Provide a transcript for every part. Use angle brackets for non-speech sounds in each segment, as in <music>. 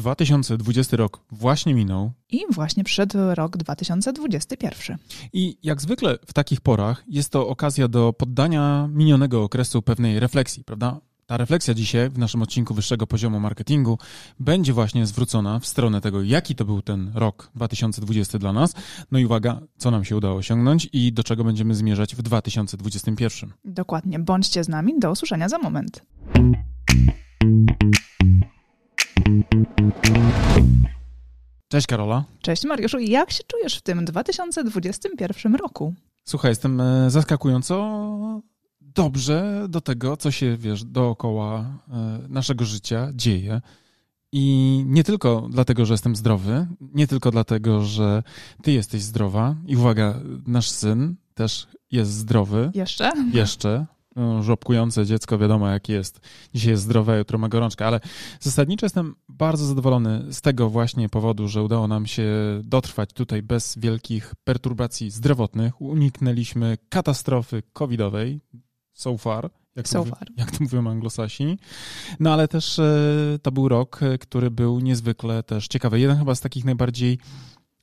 2020 rok właśnie minął. I właśnie przyszedł rok 2021. I jak zwykle w takich porach jest to okazja do poddania minionego okresu pewnej refleksji, prawda? Ta refleksja dzisiaj w naszym odcinku wyższego poziomu marketingu będzie właśnie zwrócona w stronę tego, jaki to był ten rok 2020 dla nas. No i uwaga, co nam się udało osiągnąć i do czego będziemy zmierzać w 2021. Dokładnie. Bądźcie z nami. Do usłyszenia za moment. Cześć Karola. Cześć Mariuszu. Jak się czujesz w tym 2021 roku? Słuchaj, jestem e, zaskakująco dobrze do tego, co się, wiesz, dookoła e, naszego życia dzieje. I nie tylko dlatego, że jestem zdrowy, nie tylko dlatego, że ty jesteś zdrowa. I uwaga, nasz syn też jest zdrowy. Jeszcze? Jeszcze. No, żłobkujące dziecko, wiadomo jak jest. Dzisiaj jest zdrowe, jutro ma gorączkę, ale zasadniczo jestem bardzo zadowolony z tego właśnie powodu, że udało nam się dotrwać tutaj bez wielkich perturbacji zdrowotnych. Uniknęliśmy katastrofy covidowej so far. Jak, so to, far. jak to mówią anglosasi. No ale też e, to był rok, e, który był niezwykle też ciekawy. Jeden chyba z takich najbardziej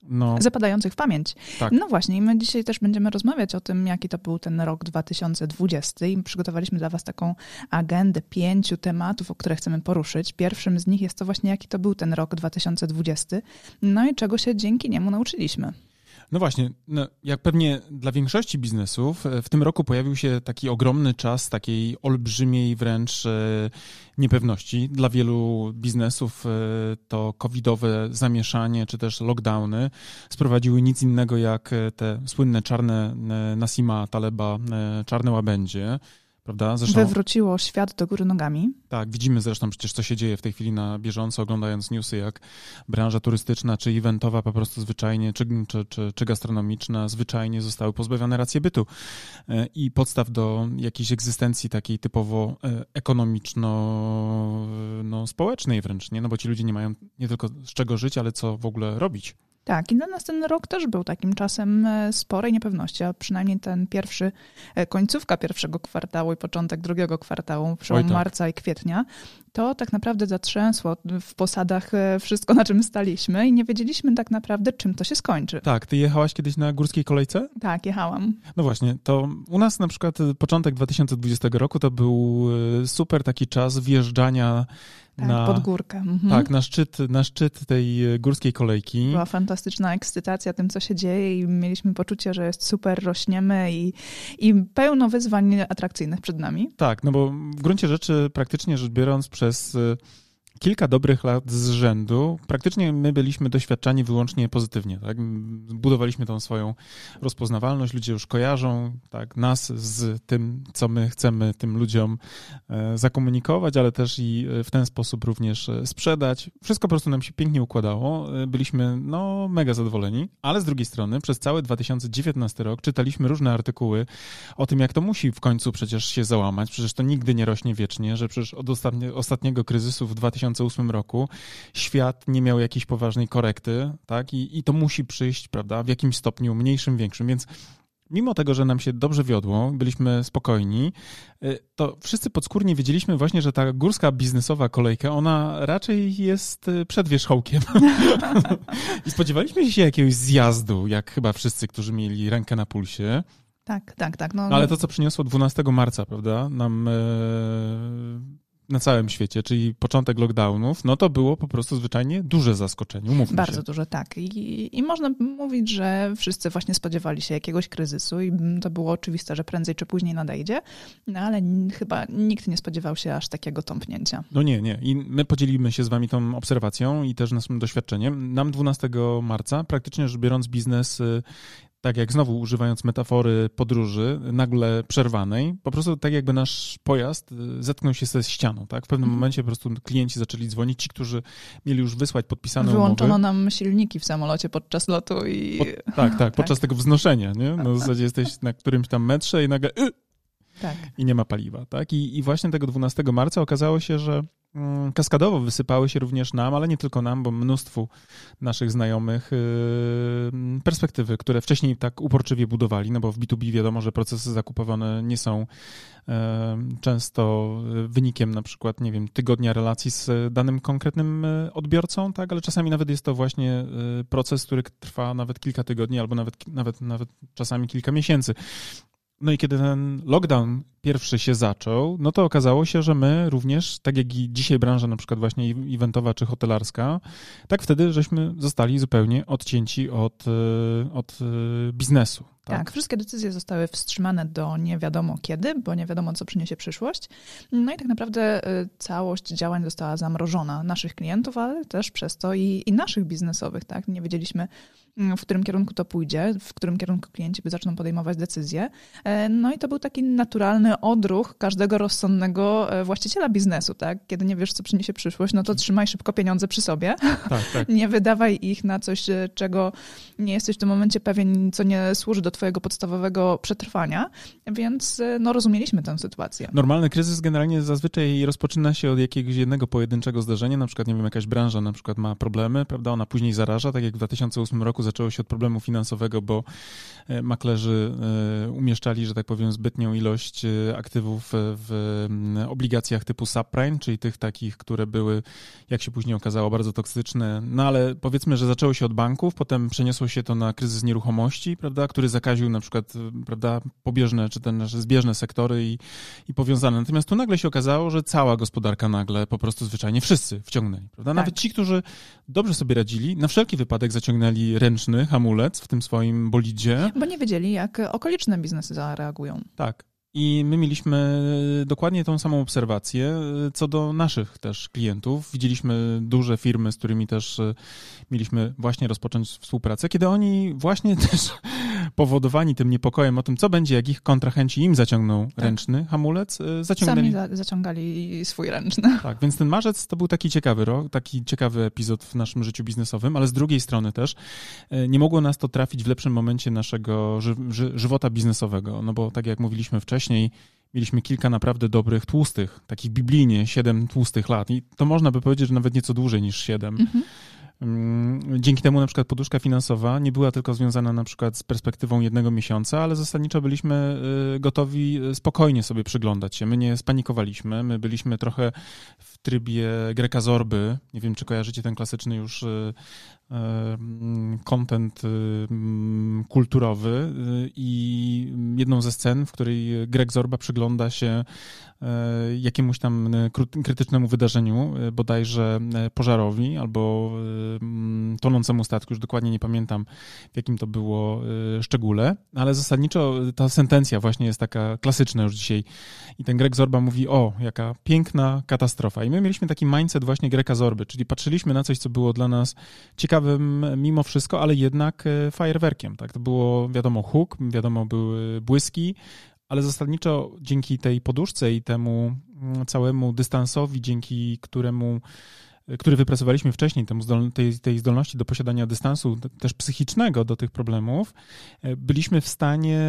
no, Zapadających w pamięć. Tak. No właśnie, i my dzisiaj też będziemy rozmawiać o tym, jaki to był ten rok 2020 i przygotowaliśmy dla Was taką agendę pięciu tematów, o które chcemy poruszyć. Pierwszym z nich jest to właśnie, jaki to był ten rok 2020, no i czego się dzięki niemu nauczyliśmy. No właśnie, no, jak pewnie dla większości biznesów, e, w tym roku pojawił się taki ogromny czas takiej olbrzymiej wręcz e, niepewności. Dla wielu biznesów e, to covidowe zamieszanie czy też lockdowny sprowadziły nic innego jak te słynne czarne Nasima Taleba, czarne łabędzie prawda? Zresztą, Wywróciło świat do góry nogami. Tak, widzimy zresztą przecież, co się dzieje w tej chwili na bieżąco, oglądając newsy, jak branża turystyczna czy eventowa po prostu zwyczajnie, czy, czy, czy, czy gastronomiczna zwyczajnie zostały pozbawione racji bytu e, i podstaw do jakiejś egzystencji takiej typowo e, ekonomiczno-społecznej no, wręcz, nie? No bo ci ludzie nie mają nie tylko z czego żyć, ale co w ogóle robić. Tak, i dla nas ten rok też był takim czasem e, sporej niepewności, a przynajmniej ten pierwszy, e, końcówka pierwszego kwartału i początek drugiego kwartału, przełom tak. marca i kwietnia, to tak naprawdę zatrzęsło w posadach e, wszystko, na czym staliśmy i nie wiedzieliśmy tak naprawdę, czym to się skończy. Tak, ty jechałaś kiedyś na górskiej kolejce? Tak, jechałam. No właśnie, to u nas na przykład początek 2020 roku to był super taki czas wjeżdżania tak, na, pod górkę. Mhm. Tak, na szczyt, na szczyt tej e, górskiej kolejki. Była fantastyczna ekscytacja tym, co się dzieje i mieliśmy poczucie, że jest super, rośniemy i, i pełno wyzwań atrakcyjnych przed nami. Tak, no bo w gruncie rzeczy praktycznie rzecz biorąc przez e, kilka dobrych lat z rzędu praktycznie my byliśmy doświadczani wyłącznie pozytywnie. Tak? Budowaliśmy tą swoją rozpoznawalność, ludzie już kojarzą tak, nas z tym, co my chcemy tym ludziom e, zakomunikować, ale też i w ten sposób również e, sprzedać. Wszystko po prostu nam się pięknie układało. E, byliśmy no, mega zadowoleni, ale z drugiej strony przez cały 2019 rok czytaliśmy różne artykuły o tym, jak to musi w końcu przecież się załamać. Przecież to nigdy nie rośnie wiecznie, że przecież od ostatniego kryzysu w 2000 2008 roku świat nie miał jakiejś poważnej korekty, tak? I, i to musi przyjść, prawda, w jakimś stopniu mniejszym, większym, więc mimo tego, że nam się dobrze wiodło, byliśmy spokojni, y, to wszyscy podskórnie wiedzieliśmy właśnie, że ta górska biznesowa kolejka, ona raczej jest y, przed wierzchołkiem. <laughs> I spodziewaliśmy się jakiegoś zjazdu, jak chyba wszyscy, którzy mieli rękę na pulsie. Tak, tak, tak. No, no ale to, co przyniosło 12 marca, prawda, nam e, na całym świecie, czyli początek lockdownów, no to było po prostu zwyczajnie duże zaskoczenie. Umówmy Bardzo się. duże, tak. I, I można mówić, że wszyscy właśnie spodziewali się jakiegoś kryzysu i to było oczywiste, że prędzej czy później nadejdzie, no ale chyba nikt nie spodziewał się aż takiego tąpnięcia. No nie, nie. I my podzielimy się z wami tą obserwacją i też naszym doświadczeniem. Nam 12 marca, praktycznie rzecz biorąc, biznes y, tak jak znowu używając metafory podróży, nagle przerwanej, po prostu tak jakby nasz pojazd y, zetknął się ze ścianą, tak? W pewnym mhm. momencie po prostu klienci zaczęli dzwonić, ci, którzy mieli już wysłać podpisane Wyłączono umowy. nam silniki w samolocie podczas lotu i... Pod, tak, tak, <laughs> tak, podczas tego wznoszenia, nie? Na zasadzie jesteś na którymś tam metrze i nagle y, tak. i nie ma paliwa, tak? I, I właśnie tego 12 marca okazało się, że mm, kaskadowo wysypały się również nam, ale nie tylko nam, bo mnóstwu naszych znajomych y, perspektywy, które wcześniej tak uporczywie budowali, no bo w B2B wiadomo, że procesy zakupowane nie są często wynikiem na przykład, nie wiem, tygodnia relacji z danym konkretnym odbiorcą, tak, ale czasami nawet jest to właśnie proces, który trwa nawet kilka tygodni albo nawet, nawet, nawet czasami kilka miesięcy. No i kiedy ten lockdown pierwszy się zaczął, no to okazało się, że my również, tak jak i dzisiaj branża na przykład właśnie eventowa czy hotelarska, tak wtedy żeśmy zostali zupełnie odcięci od, e, od e, biznesu. Tak? tak, wszystkie decyzje zostały wstrzymane do nie wiadomo kiedy, bo nie wiadomo, co przyniesie przyszłość. No i tak naprawdę e, całość działań została zamrożona naszych klientów, ale też przez to i, i naszych biznesowych. Tak? Nie wiedzieliśmy, mm, w którym kierunku to pójdzie, w którym kierunku klienci zaczną podejmować decyzje. No i to był taki naturalny odruch każdego rozsądnego e, właściciela biznesu, tak? Kiedy nie wiesz, co przyniesie przyszłość, no to trzymaj szybko pieniądze przy sobie. Tak, tak. <laughs> nie wydawaj ich na coś, e, czego nie jesteś w tym momencie pewien, co nie służy do twojego podstawowego przetrwania, więc e, no rozumieliśmy tę sytuację. Normalny kryzys generalnie zazwyczaj rozpoczyna się od jakiegoś jednego pojedynczego zdarzenia, na przykład, nie wiem, jakaś branża na przykład ma problemy, prawda, ona później zaraża, tak jak w 2008 roku zaczęło się od problemu finansowego, bo maklerzy umieszczali, że tak powiem, zbytnią ilość aktywów w obligacjach typu subprime, czyli tych takich, które były, jak się później okazało, bardzo toksyczne. No ale powiedzmy, że zaczęło się od banków, potem przeniosło się to na kryzys nieruchomości, prawda, który zakaził na przykład, prawda, pobieżne czy ten zbieżne sektory i, i powiązane. Natomiast tu nagle się okazało, że cała gospodarka nagle po prostu zwyczajnie wszyscy wciągnęli, prawda? Nawet tak. ci, którzy dobrze sobie radzili, na wszelki wypadek zaciągnęli ręczny hamulec w tym swoim bolidzie. Bo nie wiedzieli, jak okoliczne biznesy zareagują. Tak. I my mieliśmy dokładnie tą samą obserwację e, co do naszych też klientów. Widzieliśmy duże firmy, z którymi też mieliśmy właśnie rozpocząć współpracę, kiedy oni właśnie <laughs> też powodowani tym niepokojem o tym, co będzie, jak ich kontrahenci im zaciągną tak. ręczny hamulec, e, zaciągnęli... Sami za zaciągali swój ręczny. Tak, więc ten marzec to był taki ciekawy rok, taki ciekawy epizod w naszym życiu biznesowym, ale z drugiej strony też nie mogło nas to trafić w lepszym momencie naszego ży ży żywota biznesowego, no bo tak jak mówiliśmy wcześniej, wcześniej mieliśmy kilka naprawdę dobrych, tłustych, takich biblijnie, siedem tłustych lat. I to można by powiedzieć, że nawet nieco dłużej niż siedem. Mhm. Mm, dzięki temu na przykład poduszka finansowa nie była tylko związana na przykład z perspektywą jednego miesiąca, ale zasadniczo byliśmy y, gotowi y, spokojnie sobie przyglądać się. My nie spanikowaliśmy, my byliśmy trochę w trybie Greka Zorby. Nie wiem, czy kojarzycie ten klasyczny już y, content kulturowy i jedną ze scen, w której Greg Zorba przygląda się jakiemuś tam krytycznemu wydarzeniu, bodajże pożarowi albo tonącemu statku, już dokładnie nie pamiętam w jakim to było szczególe, ale zasadniczo ta sentencja właśnie jest taka klasyczna już dzisiaj i ten Greg Zorba mówi, o, jaka piękna katastrofa. I my mieliśmy taki mindset właśnie Greka Zorby, czyli patrzyliśmy na coś, co było dla nas ciekawym mimo wszystko, ale jednak fajerwerkiem, tak? To było, wiadomo, huk, wiadomo, były błyski, ale zasadniczo dzięki tej poduszce i temu mm, całemu dystansowi, dzięki któremu który wypracowaliśmy wcześniej, tej, tej zdolności do posiadania dystansu też psychicznego do tych problemów, e, byliśmy w stanie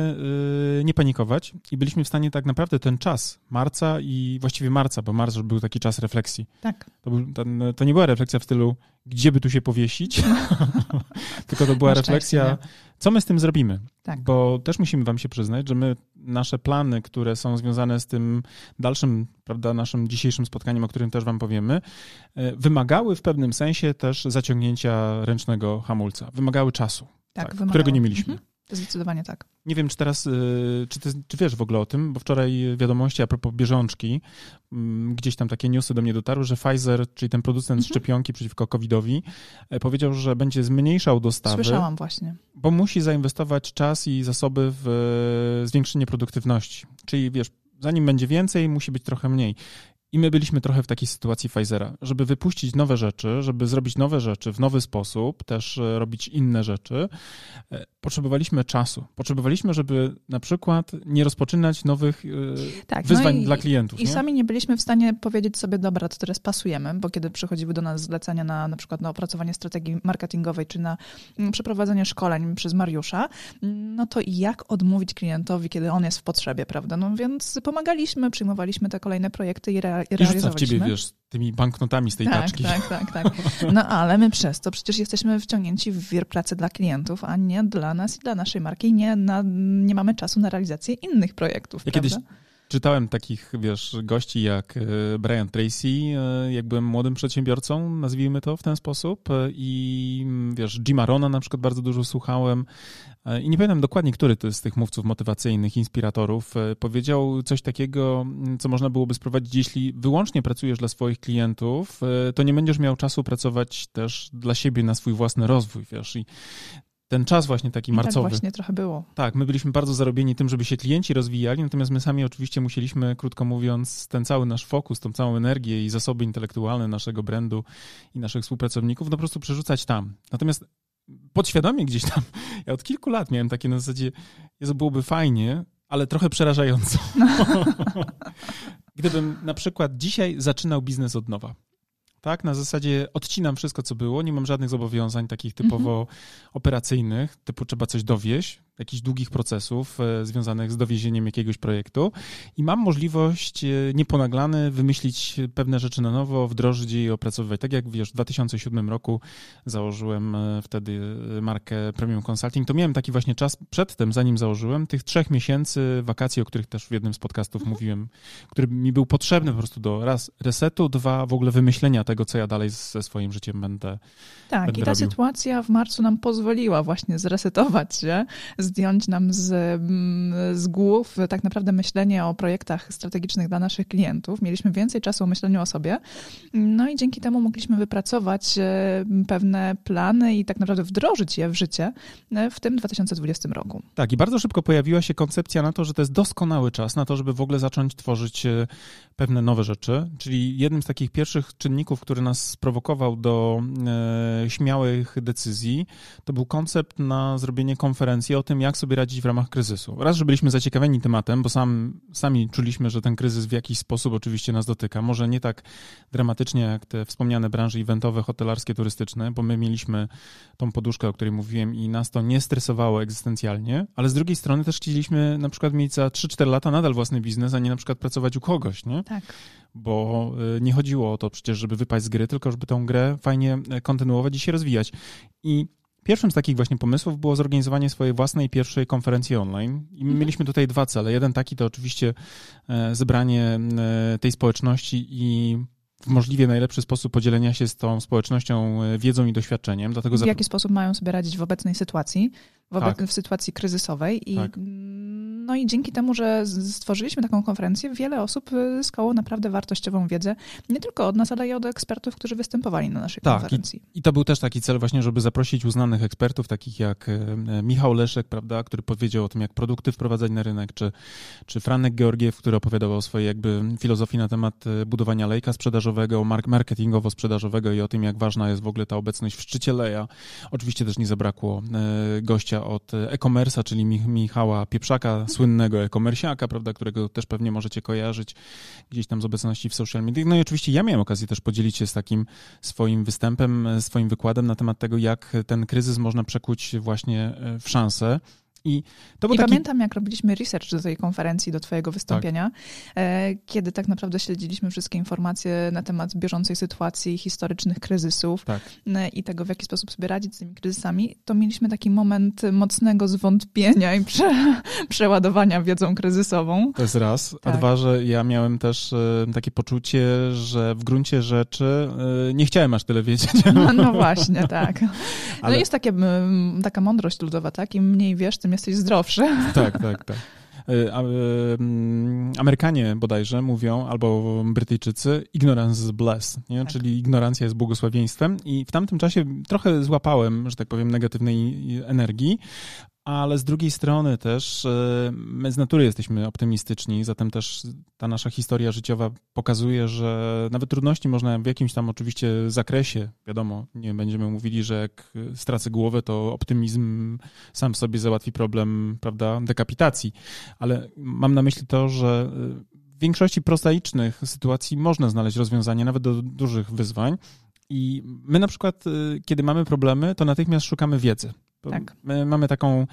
e, nie panikować i byliśmy w stanie tak naprawdę ten czas marca i właściwie marca, bo marc był taki czas refleksji. Tak. To, był, to nie była refleksja w stylu, gdzie by tu się powiesić, <laughs> tylko to była refleksja, co my z tym zrobimy. Tak. Bo też musimy wam się przyznać, że my nasze plany, które są związane z tym dalszym, prawda, naszym dzisiejszym spotkaniem, o którym też wam powiemy, e, wymagały w pewnym sensie też zaciągnięcia ręcznego hamulca. Wymagały czasu, tak, tak, którego nie mieliśmy. Mhm. Zdecydowanie tak. Nie wiem, czy teraz, y, czy, ty, czy wiesz w ogóle o tym, bo wczoraj wiadomości a propos bieżączki, mm, gdzieś tam takie newsy do mnie dotarły, że Pfizer, czyli ten producent mhm. szczepionki przeciwko COVID-owi, e, powiedział, że będzie zmniejszał dostawy. Słyszałam właśnie. Bo musi zainwestować czas i zasoby w e, zwiększenie produktywności. Czyli wiesz, zanim będzie więcej, musi być trochę mniej. I my byliśmy trochę w takiej sytuacji Pfizera, żeby wypuścić nowe rzeczy, żeby zrobić nowe rzeczy w nowy sposób, też e, robić inne rzeczy, e, potrzebowaliśmy czasu. Potrzebowaliśmy, żeby na przykład nie rozpoczynać nowych e, tak, no wyzwań no i, dla klientów. I nie? sami nie byliśmy w stanie powiedzieć sobie, dobra, to teraz pasujemy, bo kiedy przychodziły do nas zlecenia na na przykład na opracowanie strategii marketingowej, czy na mm, przeprowadzenie szkoleń przez Mariusza, no to jak odmówić klientowi, kiedy on jest w potrzebie, prawda? No więc pomagaliśmy, przyjmowaliśmy te kolejne projekty i realizowaliśmy realizowaliśmy. I w ciebie, wiesz, tymi banknotami z tej tak, taczki. Tak, tak, tak. <laughs> No ale my przez to przecież jesteśmy wciągnięci w wir pracy dla klientów, a nie dla nas i dla naszej marki. Nie, na, nie mamy czasu na realizację innych projektów, ja prawda? Kiedyś czytałem takich, wiesz, gości jak e, Brian Tracy, e, jak byłem młodym przedsiębiorcą, nazwijmy to w ten sposób e, i wiesz, Jima Rona na przykład bardzo dużo słuchałem i nie pamiętam dokładnie, który to z tych mówców motywacyjnych, inspiratorów powiedział coś takiego, co można byłoby sprowadzić, jeśli wyłącznie pracujesz dla swoich klientów, to nie będziesz miał czasu pracować też dla siebie na swój własny rozwój, wiesz, i ten czas właśnie taki I tak marcowy. Tak właśnie trochę było. Tak, my byliśmy bardzo zarobieni tym, żeby się klienci rozwijali, natomiast my sami oczywiście musieliśmy, krótko mówiąc, ten cały nasz fokus, tą całą energię i zasoby intelektualne naszego brandu i naszych współpracowników, no po prostu przerzucać tam. Natomiast podświadomie gdzieś tam, <laughs> ja od kilku lat miałem takie na zasadzie, Jezu, byłoby fajnie, ale trochę przerażająco. <laughs> <laughs> Gdybym na przykład dzisiaj zaczynał biznes od nowa tak? Na zasadzie odcinam wszystko, co było, nie mam żadnych zobowiązań takich typowo mhm. operacyjnych, typu trzeba coś dowieść, jakichś długich procesów e, związanych z dowiezieniem jakiegoś projektu i mam możliwość e, nieponaglany wymyślić pewne rzeczy na nowo, wdrożyć je i opracowywać. Tak jak wiesz, w 2007 roku założyłem e, wtedy markę Premium Consulting, to miałem taki właśnie czas przedtem, zanim założyłem, tych trzech miesięcy wakacji, o których też w jednym z podcastów mhm. mówiłem, który mi był potrzebny po prostu do raz resetu, dwa w ogóle wymyślenia tego, co ja dalej ze swoim życiem będę Tak, będę i ta robił. sytuacja w marcu nam pozwoliła właśnie zresetować się, zdjąć nam z, mm, z głów tak naprawdę myślenie o projektach strategicznych dla naszych klientów. Mieliśmy więcej czasu o myśleniu o sobie. No i dzięki temu mogliśmy wypracować e, pewne plany i tak naprawdę wdrożyć je w życie e, w tym 2020 roku. Tak, i bardzo szybko pojawiła się koncepcja na to, że to jest doskonały czas na to, żeby w ogóle zacząć tworzyć e, pewne nowe rzeczy. Czyli jednym z takich pierwszych czynników, który nas sprowokował do śmiałych decyzji, to był koncept na zrobienie konferencji o tym, jak sobie radzić w ramach kryzysu. Raz, że byliśmy zaciekawieni tematem, bo sam, sami czuliśmy, że ten kryzys w jakiś sposób oczywiście nas dotyka. Może nie tak dramatycznie jak te wspomniane branże eventowe, hotelarskie, turystyczne, bo my mieliśmy tą poduszkę, o której mówiłem i nas to nie stresowało egzystencjalnie, ale z drugiej strony też chcieliśmy na przykład mieć za 3-4 lata nadal własny biznes, a nie na przykład pracować u kogoś, nie? Tak. Bo y, nie chodziło o to przecież, żeby wypaść z gry, tylko żeby tą grę fajnie e, kontynuować i się rozwijać. I Pierwszym z takich właśnie pomysłów było zorganizowanie swojej własnej pierwszej konferencji online. I mhm. mieliśmy tutaj dwa cele. Jeden taki to oczywiście e, zebranie e, tej społeczności i w możliwie najlepszy sposób podzielenia się z tą społecznością e, wiedzą i doświadczeniem. Dlatego w jaki sposób mają sobie radzić w obecnej sytuacji, w, tak. w sytuacji kryzysowej. I, tak. No i dzięki temu, że stworzyliśmy taką konferencję, wiele osób y, zyskało naprawdę wartościową wiedzę, nie tylko od nas, ale i od ekspertów, którzy występowali na naszej tak, konferencji. I, I to był też taki cel właśnie, żeby zaprosić uznanych ekspertów, takich jak e, Michał Leszek, prawda, który powiedział o tym, jak produkty wprowadzać na rynek, czy, czy Franek Georgiew, który opowiadał o swojej jakby filozofii na temat e, budowania lejka sprzedażowego, marketingowo-sprzedażowego i o tym, jak ważna jest w ogóle ta obecność w szczycie leja. Oczywiście też nie zabrakło e, gościa od e-commerce'a, czyli Michała Pieprzaka, słynnego e-commerciaka, prawda, którego też pewnie możecie kojarzyć gdzieś tam z obecności w social media. No i oczywiście ja miałem okazję też podzielić się z takim swoim występem, swoim wykładem na temat tego, jak ten kryzys można przekuć właśnie e, w szansę. I, to był I taki... pamiętam, jak robiliśmy research do tej konferencji, do Twojego wystąpienia, tak. kiedy tak naprawdę śledziliśmy wszystkie informacje na temat bieżącej sytuacji, historycznych kryzysów tak. E, i tego, w jaki sposób sobie radzić z tymi kryzysami, to mieliśmy taki moment mocnego zwątpienia i prze, <laughs> przeładowania wiedzą kryzysową. To jest raz. Tak. A dwa, że ja miałem też e, takie poczucie, że w gruncie rzeczy nie chciałem aż tyle wiedzieć. No, no właśnie, tak. <laughs> No Ale... jest takie, taka mądrość ludowa, tak? Im mniej wiesz, tym jesteś zdrowszy. <laughs> Tak, tak, tak. E, mm, Amerykanie bodajże mówią, albo Brytyjczycy, ignorance is bliss, nie? Tak. czyli ignorancja jest błogosławieństwem i w tamtym czasie trochę złapałem, że tak powiem, negatywnej energii, ale z drugiej strony też e, my z natury jesteśmy optymistyczni, zatem też ta nasza historia życiowa pokazuje, że nawet trudności można w jakimś tam oczywiście zakresie, wiadomo, nie będziemy mówili, że jak stracę głowę, to optymizm sam sobie załatwi problem, prawda, dekapitacji, ale mam na myśli to, że w większości prozaicznych sytuacji można znaleźć rozwiązanie nawet do dużych wyzwań. I my na przykład, e, kiedy mamy problemy, to natychmiast szukamy wiedzy Tak. My mamy taką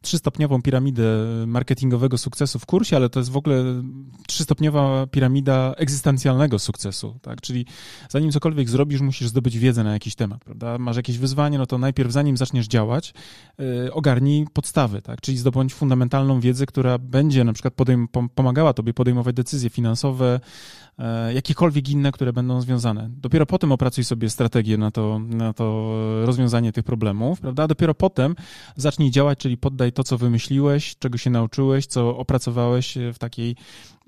trzystopniową piramidę marketingowego sukcesu w kursie, ale to jest w ogóle trzystopniowa piramida egzystencjalnego sukcesu, tak? Czyli zanim cokolwiek zrobisz, musisz zdobyć wiedzę na jakiś temat, prawda? Masz jakieś wyzwanie, no to najpierw zanim zaczniesz działać, yy, ogarnij podstawy, tak? Czyli zdobądź fundamentalną wiedzę, która będzie na przykład podejm- pomagała tobie podejmować decyzje finansowe, E, jakiekolwiek inne, które będą związane. Dopiero potem opracuj sobie strategię na to, na to rozwiązanie tych problemów, prawda? Dopiero potem zacznij działać, czyli poddaj to, co wymyśliłeś, czego się nauczyłeś, co opracowałeś w takiej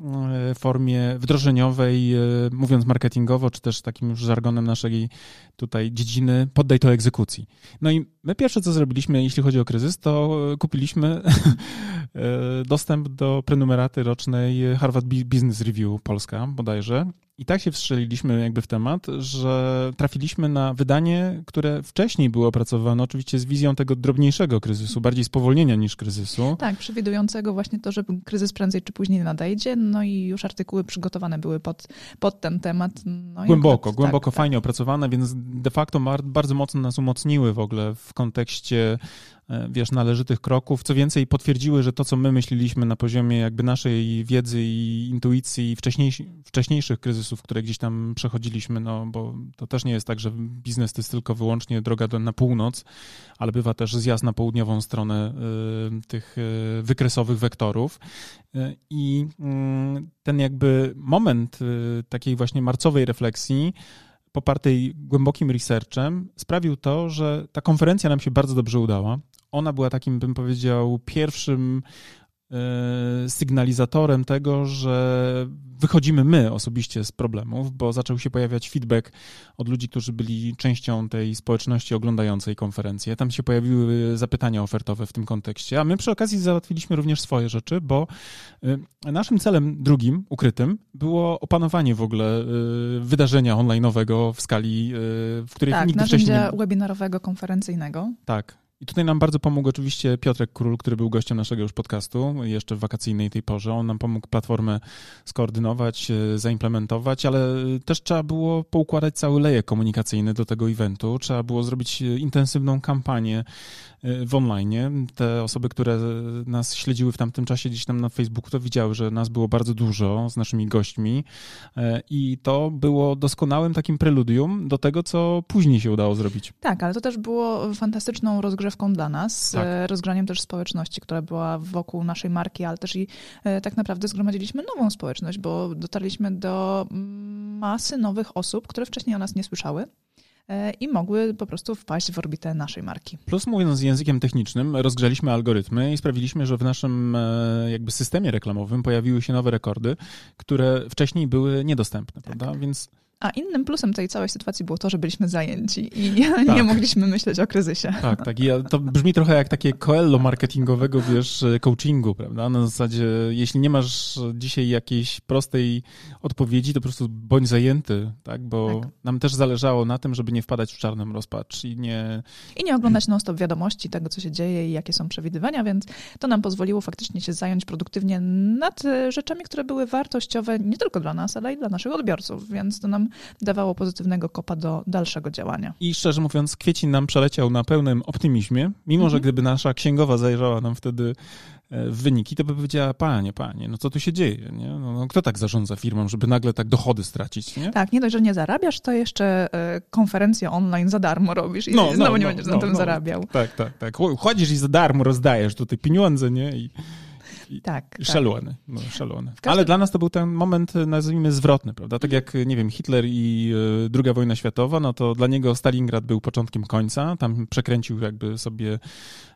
e, formie wdrożeniowej, e, mówiąc marketingowo, czy też takim już żargonem naszej tutaj dziedziny, poddaj to egzekucji. No i my pierwsze, co zrobiliśmy, jeśli chodzi o kryzys, to kupiliśmy <laughs> dostęp do prenumeraty rocznej Harvard Business Review Polska, bodajże. I tak się wstrzeliliśmy jakby w temat, że trafiliśmy na wydanie, które wcześniej było opracowane, oczywiście z wizją tego drobniejszego kryzysu, bardziej spowolnienia niż kryzysu. Tak, przewidującego właśnie to, że kryzys prędzej czy później nadejdzie, no i już artykuły przygotowane były pod, pod ten temat. No głęboko, akurat, głęboko, tak, fajnie tak. opracowane, więc de facto bardzo mocno nas umocniły w ogóle w kontekście wiesz, należytych kroków. Co więcej, potwierdziły, że to, co my myśleliśmy na poziomie jakby naszej wiedzy i intuicji wcześniejszych kryzysów, które gdzieś tam przechodziliśmy, no bo to też nie jest tak, że biznes to jest tylko wyłącznie droga do, na północ, ale bywa też zjazd na południową stronę y, tych y, wykresowych wektorów. I mm, ten jakby moment takiej właśnie marcowej refleksji popartej głębokim researchem, sprawił to, że ta konferencja nam się bardzo dobrze udała ona była takim, bym powiedział, pierwszym e, sygnalizatorem tego, że wychodzimy my osobiście z problemów, bo zaczął się pojawiać feedback od ludzi, którzy byli częścią tej społeczności oglądającej konferencję. Tam się pojawiły zapytania ofertowe w tym kontekście, a my przy okazji załatwiliśmy również swoje rzeczy, bo e, naszym celem drugim, ukrytym, było opanowanie w ogóle e, wydarzenia online'owego w skali, w której tak, nigdy wcześniej... Tak, narzędzia webinarowego, konferencyjnego. Tak, i tutaj nam bardzo pomógł oczywiście Piotrek Król, który był gościem naszego już podcastu, jeszcze w wakacyjnej tej porze. On nam pomógł platformę skoordynować, e, zaimplementować, ale też trzeba było poukładać cały lejek komunikacyjny do tego eventu. Trzeba było zrobić e, intensywną kampanię e, w online. Te osoby, które nas śledziły w tamtym czasie gdzieś tam na Facebooku, to widziały, że nas było bardzo dużo z naszymi gośćmi i to było doskonałym takim preludium do tego, co później się udało zrobić. Tak, ale to też było fantastyczną rozgrywką dla nas, tak. E, rozgraniem też społeczności, która była wokół naszej marki, ale też i e, tak naprawdę zgromadziliśmy nową społeczność, bo dotarliśmy do masy nowych osób, które wcześniej o nas nie słyszały e, i mogły po prostu wpaść w orbitę naszej marki. Plus mówiąc językiem technicznym, rozgrzaliśmy algorytmy i sprawiliśmy, że w naszym jakby systemie reklamowym pojawiły się nowe rekordy, które wcześniej były niedostępne, tak. prawda? Więc a innym plusem tej całej sytuacji było to, że byliśmy zajęci i <laughs> nie, tak. mogliśmy myśleć o kryzysie. Tak, tak. I to brzmi trochę jak takie coello marketingowego, wiesz, coachingu, prawda? Na zasadzie, jeśli nie masz dzisiaj jakiejś prostej odpowiedzi, to po prostu bądź zajęty, tak? Bo tak. nam też zależało na tym, żeby nie wpadać w czarnym rozpacz i nie... I nie oglądać non-stop wiadomości tego, co się dzieje i jakie są przewidywania, więc to nam pozwoliło faktycznie się zająć produktywnie nad rzeczami, które były wartościowe nie tylko dla nas, ale i dla naszych odbiorców, więc to nam dawało pozytywnego kopa do dalszego działania. I szczerze mówiąc, kwiecień nam przeleciał na pełnym optymizmie, mimo że mhm. gdyby nasza księgowa zajrzała nam wtedy e, w wyniki, to by powiedziała, panie, panie, no co tu się dzieje? Nie? No, no, kto tak zarządza firmą, żeby nagle tak dochody stracić? Nie? Tak, nie dość, że nie zarabiasz, to jeszcze e, konferencję online za darmo robisz i no, znowu no, nie no, będziesz na tym no. zarabiał. Tak, tak, tak. Chodzisz i za darmo rozdajesz tutaj pieniądze, nie? I tak. Szalony, tak. no, szalony. Każdym... Ale dla nas to był ten moment, nazwijmy, zwrotny, prawda? Tak jak, nie wiem, Hitler i e, II wojna światowa, no to dla niego Stalingrad był początkiem końca. Tam przekręcił jakby sobie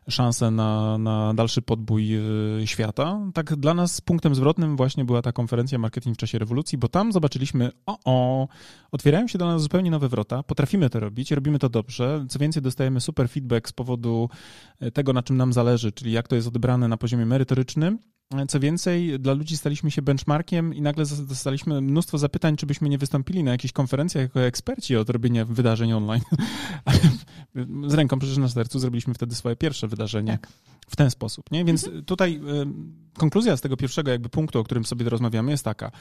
szansę na, na dalszy podbój e, świata. Tak dla nas punktem zwrotnym właśnie była ta konferencja Marketing w czasie rewolucji, bo tam zobaczyliśmy, o, o, otwierają się do nas zupełnie nowe wrota, potrafimy to robić, robimy to dobrze. Co więcej, dostajemy super feedback z powodu e, tego, na czym nam zależy, czyli jak to jest odebrane na poziomie merytorycznym, co więcej, dla ludzi staliśmy się benchmarkiem i nagle dostaliśmy mnóstwo zapytań, czy byśmy nie wystąpili na jakichś konferencjach jako eksperci od robienia wydarzeń online. <laughs> z ręką przecież na sercu zrobiliśmy wtedy swoje pierwsze wydarzenie tak. w ten sposób, nie? Więc mhm. tutaj konkluzja z tego pierwszego jakby punktu, o którym sobie rozmawiamy jest taka.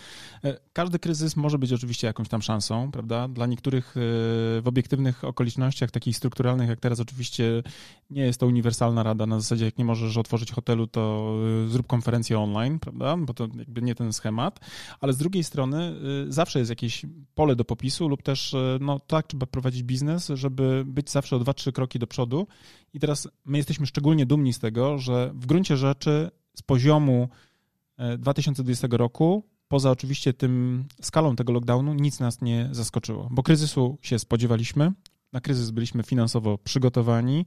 E, każdy kryzys może być oczywiście jakąś tam szansą, prawda? Dla niektórych e, w obiektywnych okolicznościach takich strukturalnych jak teraz oczywiście nie jest to uniwersalna rada na zasadzie jak nie możesz otworzyć hotelu, to e, zrób konferencję online, prawda? Bo to jakby nie ten schemat, ale z drugiej strony zawsze jest jakieś pole do popisu lub też no tak trzeba prowadzić biznes, żeby być zawsze o dwa, trzy kroki do przodu i teraz my jesteśmy szczególnie dumni z tego, że w gruncie rzeczy z poziomu 2020 e, roku, poza oczywiście tym skalą tego lockdownu, nic nas nie zaskoczyło, bo kryzysu się spodziewaliśmy, na kryzys byliśmy finansowo przygotowani.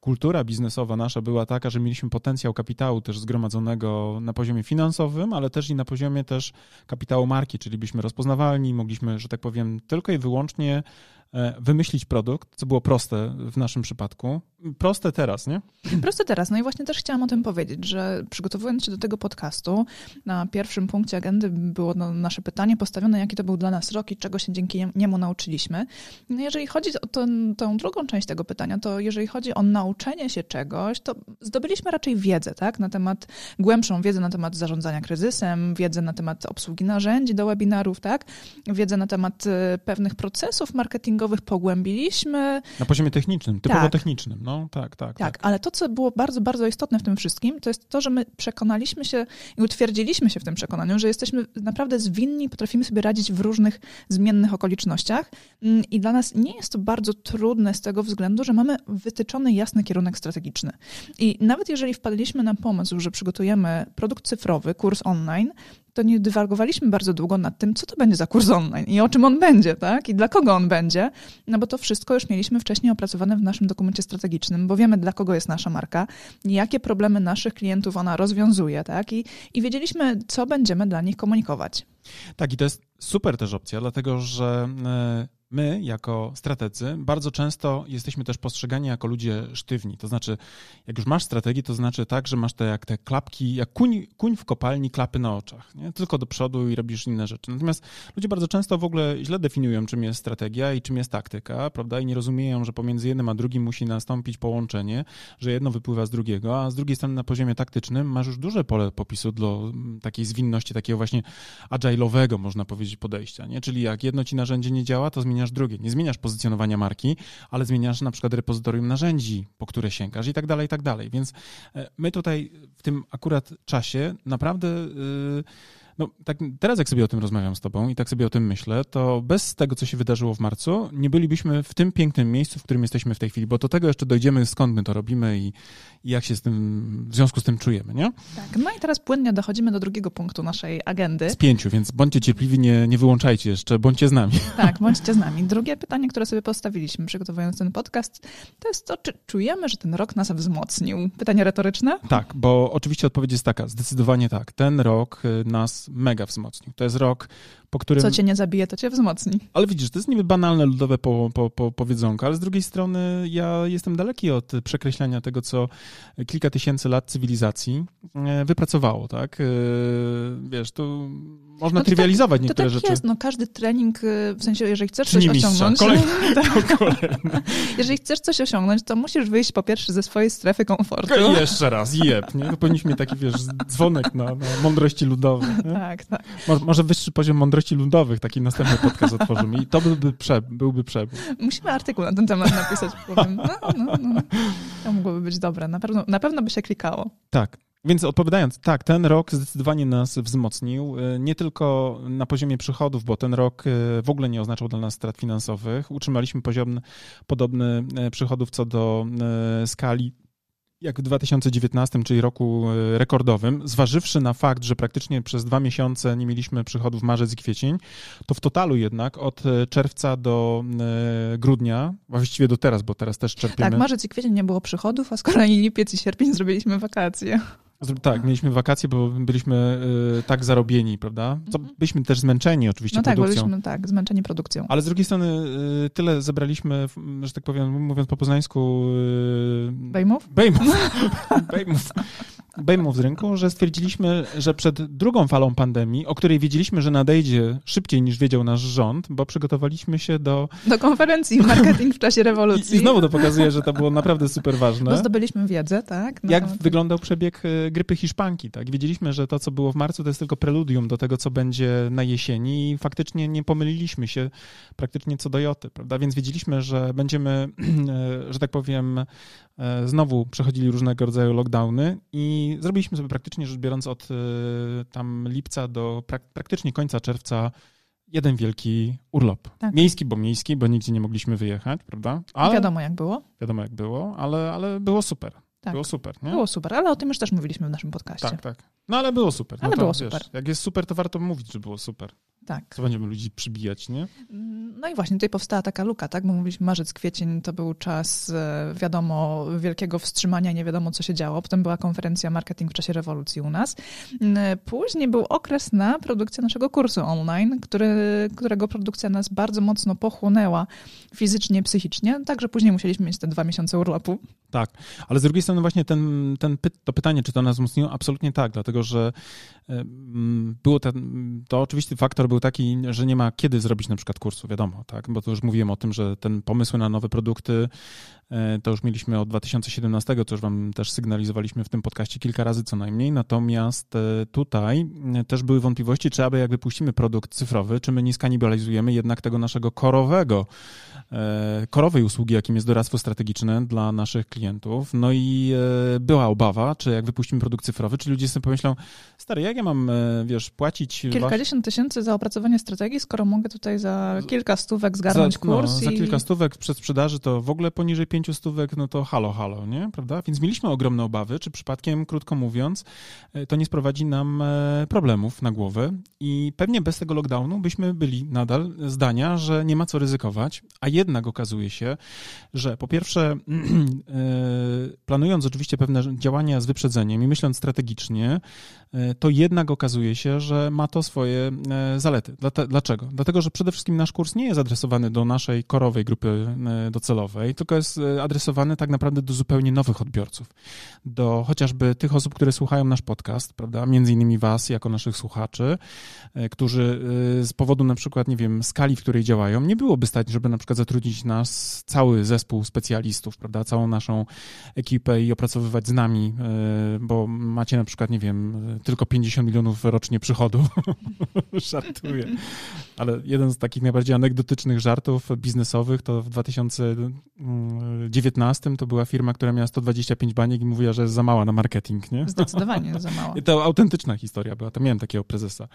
Kultura biznesowa nasza była taka, że mieliśmy potencjał kapitału też zgromadzonego na poziomie finansowym, ale też i na poziomie też kapitału marki, czyli byliśmy rozpoznawalni, mogliśmy, że tak powiem, tylko i wyłącznie wymyślić produkt, co było proste w naszym przypadku. Proste teraz, nie? Proste teraz. No i właśnie też chciałam o tym powiedzieć, że przygotowując się do tego podcastu, na pierwszym punkcie agendy było nasze pytanie postawione, jaki to był dla nas rok i czego się dzięki niemu nauczyliśmy. No jeżeli chodzi o tą, tą drugą część tego pytania, to jeżeli chodzi o nauczenie się czegoś, to zdobyliśmy raczej wiedzę, tak? Na temat, głębszą wiedzę na temat zarządzania kryzysem, wiedzę na temat obsługi narzędzi do webinarów, tak? Wiedzę na temat e, pewnych procesów marketingowych, marketingowych pogłębiliśmy. Na poziomie technicznym, typowo tak. technicznym, no tak, tak, tak. Tak, ale to, co było bardzo, bardzo istotne w tym wszystkim, to jest to, że my przekonaliśmy się i utwierdziliśmy się w tym przekonaniu, że jesteśmy naprawdę zwinni, potrafimy sobie radzić w różnych zmiennych okolicznościach mm, i dla nas nie jest to bardzo trudne z tego względu, że mamy wytyczony jasny kierunek strategiczny. I nawet jeżeli wpadliśmy na pomysł, że przygotujemy produkt cyfrowy, kurs online, to nie dywagowaliśmy bardzo długo nad tym, co to będzie za kurs online i o czym on będzie, tak? I dla kogo on będzie, no bo to wszystko już mieliśmy wcześniej opracowane w naszym dokumencie strategicznym, bo wiemy, dla kogo jest nasza marka, jakie problemy naszych klientów ona rozwiązuje, tak? I, i wiedzieliśmy, co będziemy dla nich komunikować. Tak, i to jest super też opcja, dlatego że e, my, jako strategzy, bardzo często jesteśmy też postrzegani jako ludzie sztywni. To znaczy, jak już masz strategię, to znaczy tak, że masz te jak te klapki, jak kuń, kuń w kopalni, klapy na oczach. Nie? Tylko do przodu i robisz inne rzeczy. Natomiast ludzie bardzo często w ogóle źle definiują, czym jest strategia i czym jest taktyka, prawda? I nie rozumieją, że pomiędzy jednym a drugim musi nastąpić połączenie, że jedno wypływa z drugiego, a z drugiej strony na poziomie taktycznym masz już duże pole popisu dla mm, takiej zwinności, takiego właśnie agile'owego, można powiedzieć, podejścia. Nie? Czyli jak jedno ci narzędzie nie działa, to zmienia zmieniasz drugie. Nie zmieniasz pozycjonowania marki, ale zmieniasz na przykład repozytorium narzędzi, po które sięgasz i tak dalej, i tak dalej. Więc e, my tutaj w tym akurat czasie naprawdę yy, no, tak teraz jak sobie o tym rozmawiam z tobą i tak sobie o tym myślę, to bez tego, co się wydarzyło w marcu, nie bylibyśmy w tym pięknym miejscu, w którym jesteśmy w tej chwili, bo do tego jeszcze dojdziemy, skąd my to robimy i, i jak się z tym, w związku z tym czujemy, nie? Tak, no i teraz płynnie dochodzimy do drugiego punktu naszej agendy. Z pięciu, więc bądźcie cierpliwi, nie, nie wyłączajcie jeszcze, bądźcie z nami. <laughs> Tak, bądźcie z nami. Drugie pytanie, które sobie postawiliśmy, przygotowując ten podcast, to jest to, czy czujemy, że ten rok nas wzmocnił? Pytanie retoryczne? Tak, bo oczywiście odpowiedź jest taka, zdecydowanie tak. Ten rok y, nas mega wzmocnił. To jest rok, po którym... Co cię nie zabije, to cię wzmocni. Ale widzisz, to jest niby banalne ludowe po, po, po, powiedzonko, ale z drugiej strony ja jestem daleki od przekreślania tego, co kilka tysięcy lat cywilizacji e, wypracowało, tak? E, wiesz, tu można no trywializować tak, niektóre to tak rzeczy. jest, no każdy trening, y, w sensie, jeżeli chcesz coś osiągnąć... Kolejny, <laughs> tak. <laughs> jeżeli chcesz coś osiągnąć, to musisz wyjść po pierwsze ze swojej strefy komfortu. I jeszcze raz, jeb, nie? To powinniśmy mieć taki, wiesz, dzwonek na, na mądrości ludowej. Nie? Tak, tak. Może wyższy poziom mądrości ludowych, taki następny podcast otworzymy i to byłby, prze, byłby przebój. Musimy artykuł na ten temat napisać, powiem. No, no, no. To mogłoby być dobre, na pewno, na pewno by się klikało. Tak, więc odpowiadając, tak, ten rok zdecydowanie nas wzmocnił, e, nie tylko na poziomie przychodów, bo ten rok e, w ogóle nie oznaczał dla nas strat finansowych. Utrzymaliśmy poziom podobny e, przychodów co do skali jak w 2019, czyli roku rekordowym, zważywszy na fakt, że praktycznie przez dwa miesiące nie mieliśmy przychodów marzec i kwiecień, to w totalu jednak od czerwca do grudnia, właściwie do teraz, bo teraz też czerpiemy. Tak, marzec i kwiecień nie było przychodów, a z kolei lipiec i sierpień zrobiliśmy wakacje. Tak, mieliśmy wakacje, bo byliśmy y, tak zarobieni, prawda? Co, mhm. byliśmy też zmęczeni oczywiście no tak, produkcją. byliśmy tak, zmęczeni produkcją. Ale z drugiej strony y, tyle zebraliśmy, że tak powiem, mówiąc po poznańsku... Y, Bejmów? Bejmów. <laughs> Bejmów. Bejmów z rynku, że stwierdziliśmy, że przed drugą falą pandemii, o której wiedzieliśmy, że nadejdzie szybciej niż wiedział nasz rząd, bo przygotowaliśmy się do... Do konferencji Marketing w czasie rewolucji. I, i znowu to pokazuje, że to było naprawdę super ważne. Bo zdobyliśmy wiedzę, tak? Jak wyglądał przebieg e, grypy hiszpanki, tak? Wiedzieliśmy, że to, co było w marcu, to jest tylko preludium do tego, co będzie na jesieni i faktycznie nie pomyliliśmy się praktycznie co do joty, prawda? Więc wiedzieliśmy, że będziemy, e, <clears throat> że tak powiem, znowu przechodzili różnego rodzaju lockdowny i zrobiliśmy sobie praktycznie rzecz biorąc od tam lipca do prak praktycznie końca czerwca jeden wielki urlop. Tak. Miejski, bo miejski, bo nigdzie nie mogliśmy wyjechać, prawda? Ale, wiadomo jak było. Wiadomo jak było, ale, ale było super. Tak. Było super, nie? Było super, ale o tym już też mówiliśmy w naszym podcaście. Tak, tak. No ale było super. Ale no to, było super. Wiesz, jak jest super, to warto mówić, że było super. Tak. Co będziemy ludzi przybijać, nie? No i właśnie tutaj powstała taka luka, tak? Bo mówiliśmy marzec, kwiecień to był czas, e, wiadomo, wielkiego wstrzymania, nie wiadomo co się działo. Potem była konferencja marketing w czasie rewolucji u nas. Mm, później był okres na produkcję naszego kursu online, który, którego produkcja nas bardzo mocno pochłonęła fizycznie, psychicznie. Także później musieliśmy mieć te dwa miesiące urlopu. Tak, ale z drugiej strony właśnie ten, ten py to pytanie, czy to nas wzmocniło? Absolutnie tak, dlatego że było ten, to oczywisty faktor był taki, że nie ma kiedy zrobić na przykład kursu, wiadomo, tak, bo to już mówiłem o tym, że ten pomysły na nowe produkty to już mieliśmy od 2017, co już wam też sygnalizowaliśmy w tym podcaście kilka razy co najmniej, natomiast e, tutaj e, też były wątpliwości, czy aby jak wypuścimy produkt cyfrowy, czy my nie skanibalizujemy jednak tego naszego korowego, korowej usługi, jakim jest doradztwo strategiczne dla naszych klientów, no i była obawa, czy jak wypuścimy produkt cyfrowy, czy ludzie sobie pomyślą, stary, jak ja mam, e, wiesz, płacić... Kilkadziesiąt tysięcy za opracowanie strategii, skoro mogę tutaj za kilka stówek zgarnąć za, kurs no, i... Za kilka stówek przed sprzedaży to w ogóle poniżej pięciu stówek, no to halo, halo, nie? Prawda? Więc mieliśmy ogromne obawy, czy przypadkiem, krótko mówiąc, e, to nie sprowadzi nam e, problemów na głowę i pewnie bez tego lockdownu byśmy byli nadal zdania, że nie ma co ryzykować, a jednak okazuje się, że po pierwsze <clears throat> planując oczywiście pewne działania z wyprzedzeniem i myśląc strategicznie, to jednak okazuje się, że ma to swoje e, zalety. Dlaczego? Dlatego, że przede wszystkim nasz kurs nie jest adresowany do naszej korowej grupy e, docelowej, tylko jest e, adresowany tak naprawdę do zupełnie nowych odbiorców. Do chociażby tych osób, które słuchają nasz podcast, prawda? Między innymi Was, jako naszych słuchaczy, którzy z powodu na przykład, nie wiem, skali, w której działają, nie byłoby stać, żeby na przykład zatrudnić nas cały zespół specjalistów, prawda? Całą naszą ekipę i opracowywać z nami, bo macie na przykład, nie wiem, tylko 50 milionów rocznie przychodu. <laughs> Żartuję. Ale jeden z takich najbardziej anegdotycznych żartów biznesowych to w 2019 to była firma, która miała 125 baniek i mówiła, że jest za mała na marketing, nie? Zdecydowanie za mała. I to autentyczna historia była. To miałem takiego prezesa.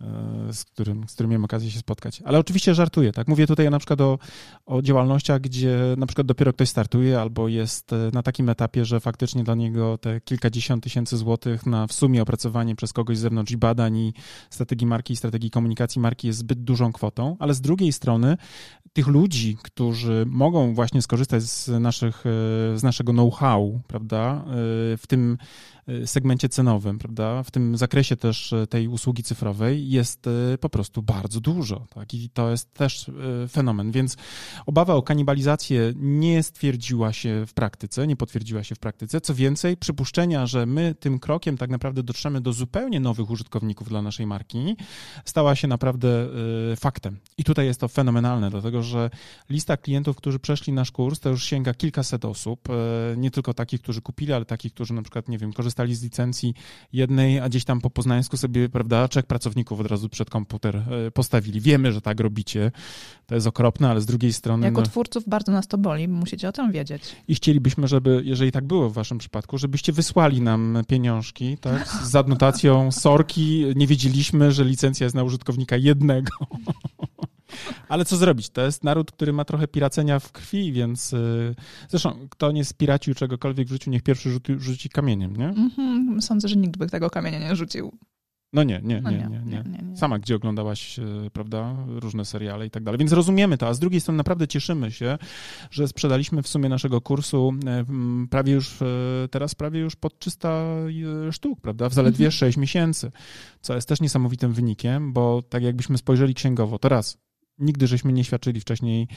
E, z którym, z którym miałem okazję się spotkać. Ale oczywiście żartuję, tak? Mówię tutaj na przykład o, o działalnościach, gdzie na przykład dopiero ktoś startuje albo jest e, na takim etapie, że faktycznie dla niego te kilkadziesiąt tysięcy złotych na w sumie opracowanie przez kogoś z zewnątrz i badań i strategii marki i strategii komunikacji marki jest zbyt dużą kwotą, ale z drugiej strony tych ludzi, którzy mogą właśnie skorzystać z, naszych, e, z naszego know-how, prawda, w tym segmencie cenowym, prawda, w tym zakresie też y, tej usługi cyfrowej jest y, po prostu bardzo dużo, tak, i to jest też fenomen, więc obawa o kanibalizację nie stwierdziła się w praktyce, nie potwierdziła się w praktyce, co więcej, przypuszczenia, że my tym krokiem tak naprawdę dotrzemy do zupełnie nowych użytkowników dla naszej marki, stała się naprawdę faktem. I tutaj jest to fenomenalne, dlatego że lista klientów, którzy przeszli nasz kurs, to już sięga kilkaset osób, nie tylko takich, którzy kupili, ale takich, którzy na przykład, nie wiem, korzystali korzystali z licencji jednej, a gdzieś tam po poznańsku sobie, prawda, trzech pracowników od razu przed komputer e, postawili. Wiemy, że tak robicie. To jest okropne, ale z drugiej strony... Jako no... twórców bardzo nas to boli, musicie o tym wiedzieć. I chcielibyśmy, żeby, jeżeli tak było w waszym przypadku, żebyście wysłali nam pieniążki, tak, z adnotacją sorki, nie wiedzieliśmy, że licencja jest na użytkownika jednego. <laughs> Ale co zrobić? To jest naród, który ma trochę piracenia w krwi, więc y, zresztą kto nie spiracił czegokolwiek w życiu, niech pierwszy rzuci, rzuci kamieniem, nie? Mm -hmm. Sądzę, że nikt by tego kamienia nie rzucił. No nie, nie, no nie, nie, nie, nie, nie. Sama gdzie oglądałaś, y, prawda, różne seriale i tak dalej. Więc rozumiemy to, a z drugiej strony naprawdę cieszymy się, że sprzedaliśmy w sumie naszego kursu y, prawie już, teraz prawie już pod 300 sztuk, prawda, w zaledwie mhm. 6 miesięcy, co jest też niesamowitym wynikiem, bo tak jakbyśmy spojrzeli księgowo, to raz, nigdy żeśmy nie świadczyli wcześniej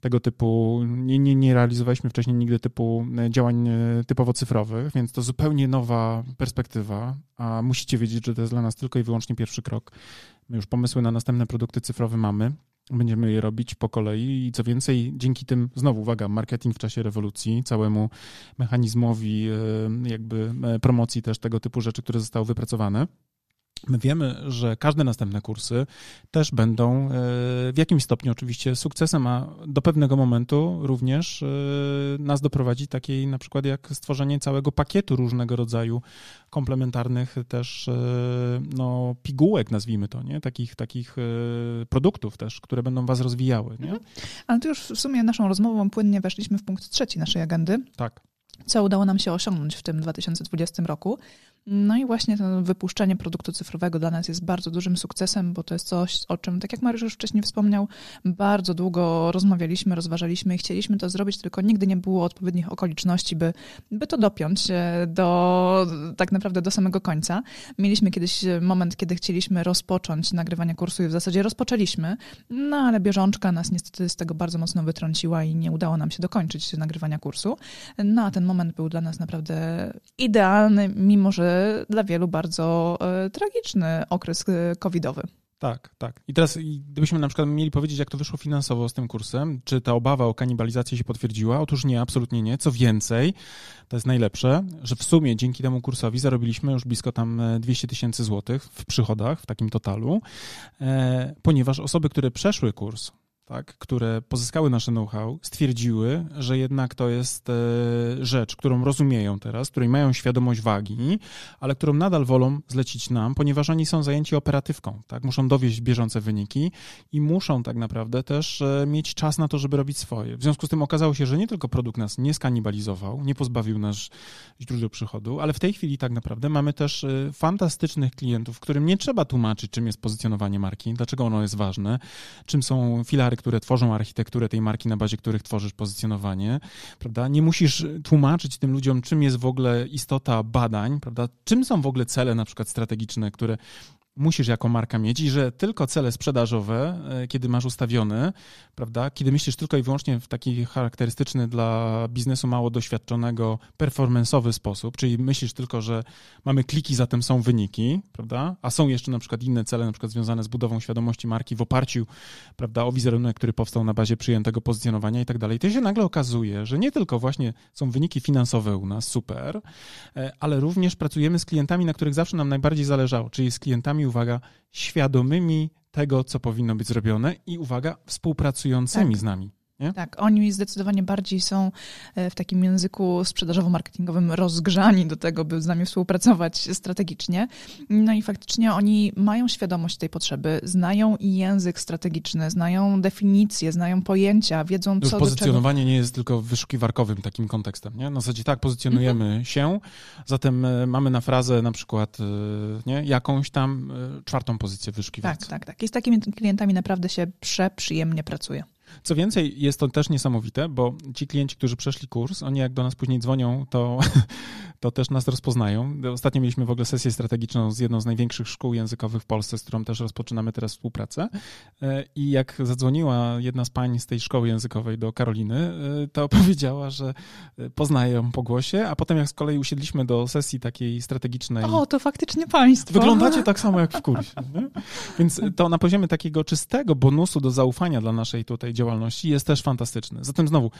tego typu, nie, nie, nie realizowaliśmy wcześniej nigdy typu e, działań e, typowo cyfrowych, więc to zupełnie nowa perspektywa, a musicie wiedzieć, że to jest dla nas tylko i wyłącznie pierwszy krok. My już pomysły na następne produkty cyfrowe mamy, Będziemy je robić po kolei i co więcej, dzięki tym, znowu uwaga, marketing w czasie rewolucji, całemu mechanizmowi e, jakby promocji też tego typu rzeczy, które zostały wypracowane, My wiemy, że każde następne kursy też będą e, w jakimś stopniu oczywiście sukcesem, a do pewnego momentu również e, nas doprowadzi takiej na przykład jak stworzenie całego pakietu różnego rodzaju komplementarnych też e, no, pigułek, nazwijmy to, nie? Takich, takich produktów też, które będą was rozwijały. Nie? Mhm. Ale tu już w sumie naszą rozmową płynnie weszliśmy w punkt trzeci naszej agendy. Tak co udało nam się osiągnąć w tym 2020 roku. No i właśnie to wypuszczenie produktu cyfrowego dla nas jest bardzo dużym sukcesem, bo to jest coś, o czym, tak jak Mariusz już wcześniej wspomniał, bardzo długo rozmawialiśmy, rozważaliśmy i chcieliśmy to zrobić, tylko nigdy nie było odpowiednich okoliczności, by, by to dopiąć do tak naprawdę do samego końca. Mieliśmy kiedyś moment, kiedy chcieliśmy rozpocząć nagrywanie kursu i w zasadzie rozpoczęliśmy, no ale bieżączka nas niestety z tego bardzo mocno wytrąciła i nie udało nam się dokończyć nagrywania kursu. No a ten moment był dla nas naprawdę idealny, mimo że dla wielu bardzo e, tragiczny okres e, covidowy. Tak, tak. I teraz gdybyśmy na przykład mieli powiedzieć, jak to wyszło finansowo z tym kursem, czy ta obawa o kanibalizację się potwierdziła? Otóż nie, absolutnie nie. Co więcej, to jest najlepsze, że w sumie dzięki temu kursowi zarobiliśmy już blisko tam 200 e, tysięcy złotych w przychodach, w takim totalu, ponieważ osoby, które przeszły kurs, tak, które pozyskały nasze know-how, stwierdziły, że jednak to jest e, rzecz, którą rozumieją teraz, której mają świadomość wagi, ale którą nadal wolą zlecić nam, ponieważ oni są zajęci operatywką, tak, muszą dowieść bieżące wyniki i muszą tak naprawdę też e, mieć czas na to, żeby robić swoje. W związku z tym okazało się, że nie tylko produkt nas nie skanibalizował, nie pozbawił nas źródeł przychodu, ale w tej chwili tak naprawdę mamy też e, fantastycznych klientów, którym nie trzeba tłumaczyć, czym jest pozycjonowanie marki, dlaczego ono jest ważne, czym są filary które tworzą architekturę tej marki, na bazie których tworzysz pozycjonowanie, prawda? Nie musisz tłumaczyć tym ludziom, czym jest w ogóle istota badań, prawda? Czym są w ogóle cele na przykład strategiczne, które musisz jako marka mieć i że tylko cele sprzedażowe, e, kiedy masz ustawione, prawda, kiedy myślisz tylko i wyłącznie w taki charakterystyczny dla biznesu mało doświadczonego, performanceowy sposób, czyli myślisz tylko, że mamy kliki, zatem są wyniki, prawda, a są jeszcze na przykład inne cele, na przykład związane z budową świadomości marki w oparciu, prawda, o wizerunek, który powstał na bazie przyjętego pozycjonowania i tak dalej. To się nagle okazuje, że nie tylko właśnie są wyniki finansowe u nas, super, e, ale również pracujemy z klientami, na których zawsze nam najbardziej zależało, czyli z klientami uwaga, świadomymi tego, co powinno być zrobione i uwaga, współpracującymi tak. z nami. Nie? Tak, oni zdecydowanie bardziej są e, w takim języku sprzedażowo-marketingowym rozgrzani do tego, by z nami współpracować strategicznie. No i faktycznie oni mają świadomość tej potrzeby, znają język strategiczny, znają definicje, znają pojęcia, wiedzą co Pozycjonowanie nie jest tylko wyszukiwarkowym takim kontekstem. Nie? Na zasadzie tak, pozycjonujemy mhm. się, zatem e, mamy na frazę na przykład e, nie? jakąś tam czwartą pozycję wyszukiwarcy. Tak, tak, tak. I z takimi klientami naprawdę się przeprzyjemnie pracuje. Co więcej, jest to też niesamowite, bo ci klienci, którzy przeszli kurs, oni jak do nas później dzwonią, to, <laughs> to też nas rozpoznają. Ostatnio mieliśmy w ogóle sesję strategiczną z jedną z największych szkół językowych w Polsce, z którą też rozpoczynamy teraz współpracę. E, I jak zadzwoniła jedna z pań z tej szkoły językowej do Karoliny, e, to <laughs> powiedziała, że poznaje ją po głosie, a potem jak z kolei usiedliśmy do sesji takiej strategicznej. O, to faktycznie państwo. Wyglądacie tak samo jak w kursie. Nie? Więc to na poziomie takiego czystego bonusu do zaufania dla naszej tutaj działalności jest też fantastyczny. Zatem znowu,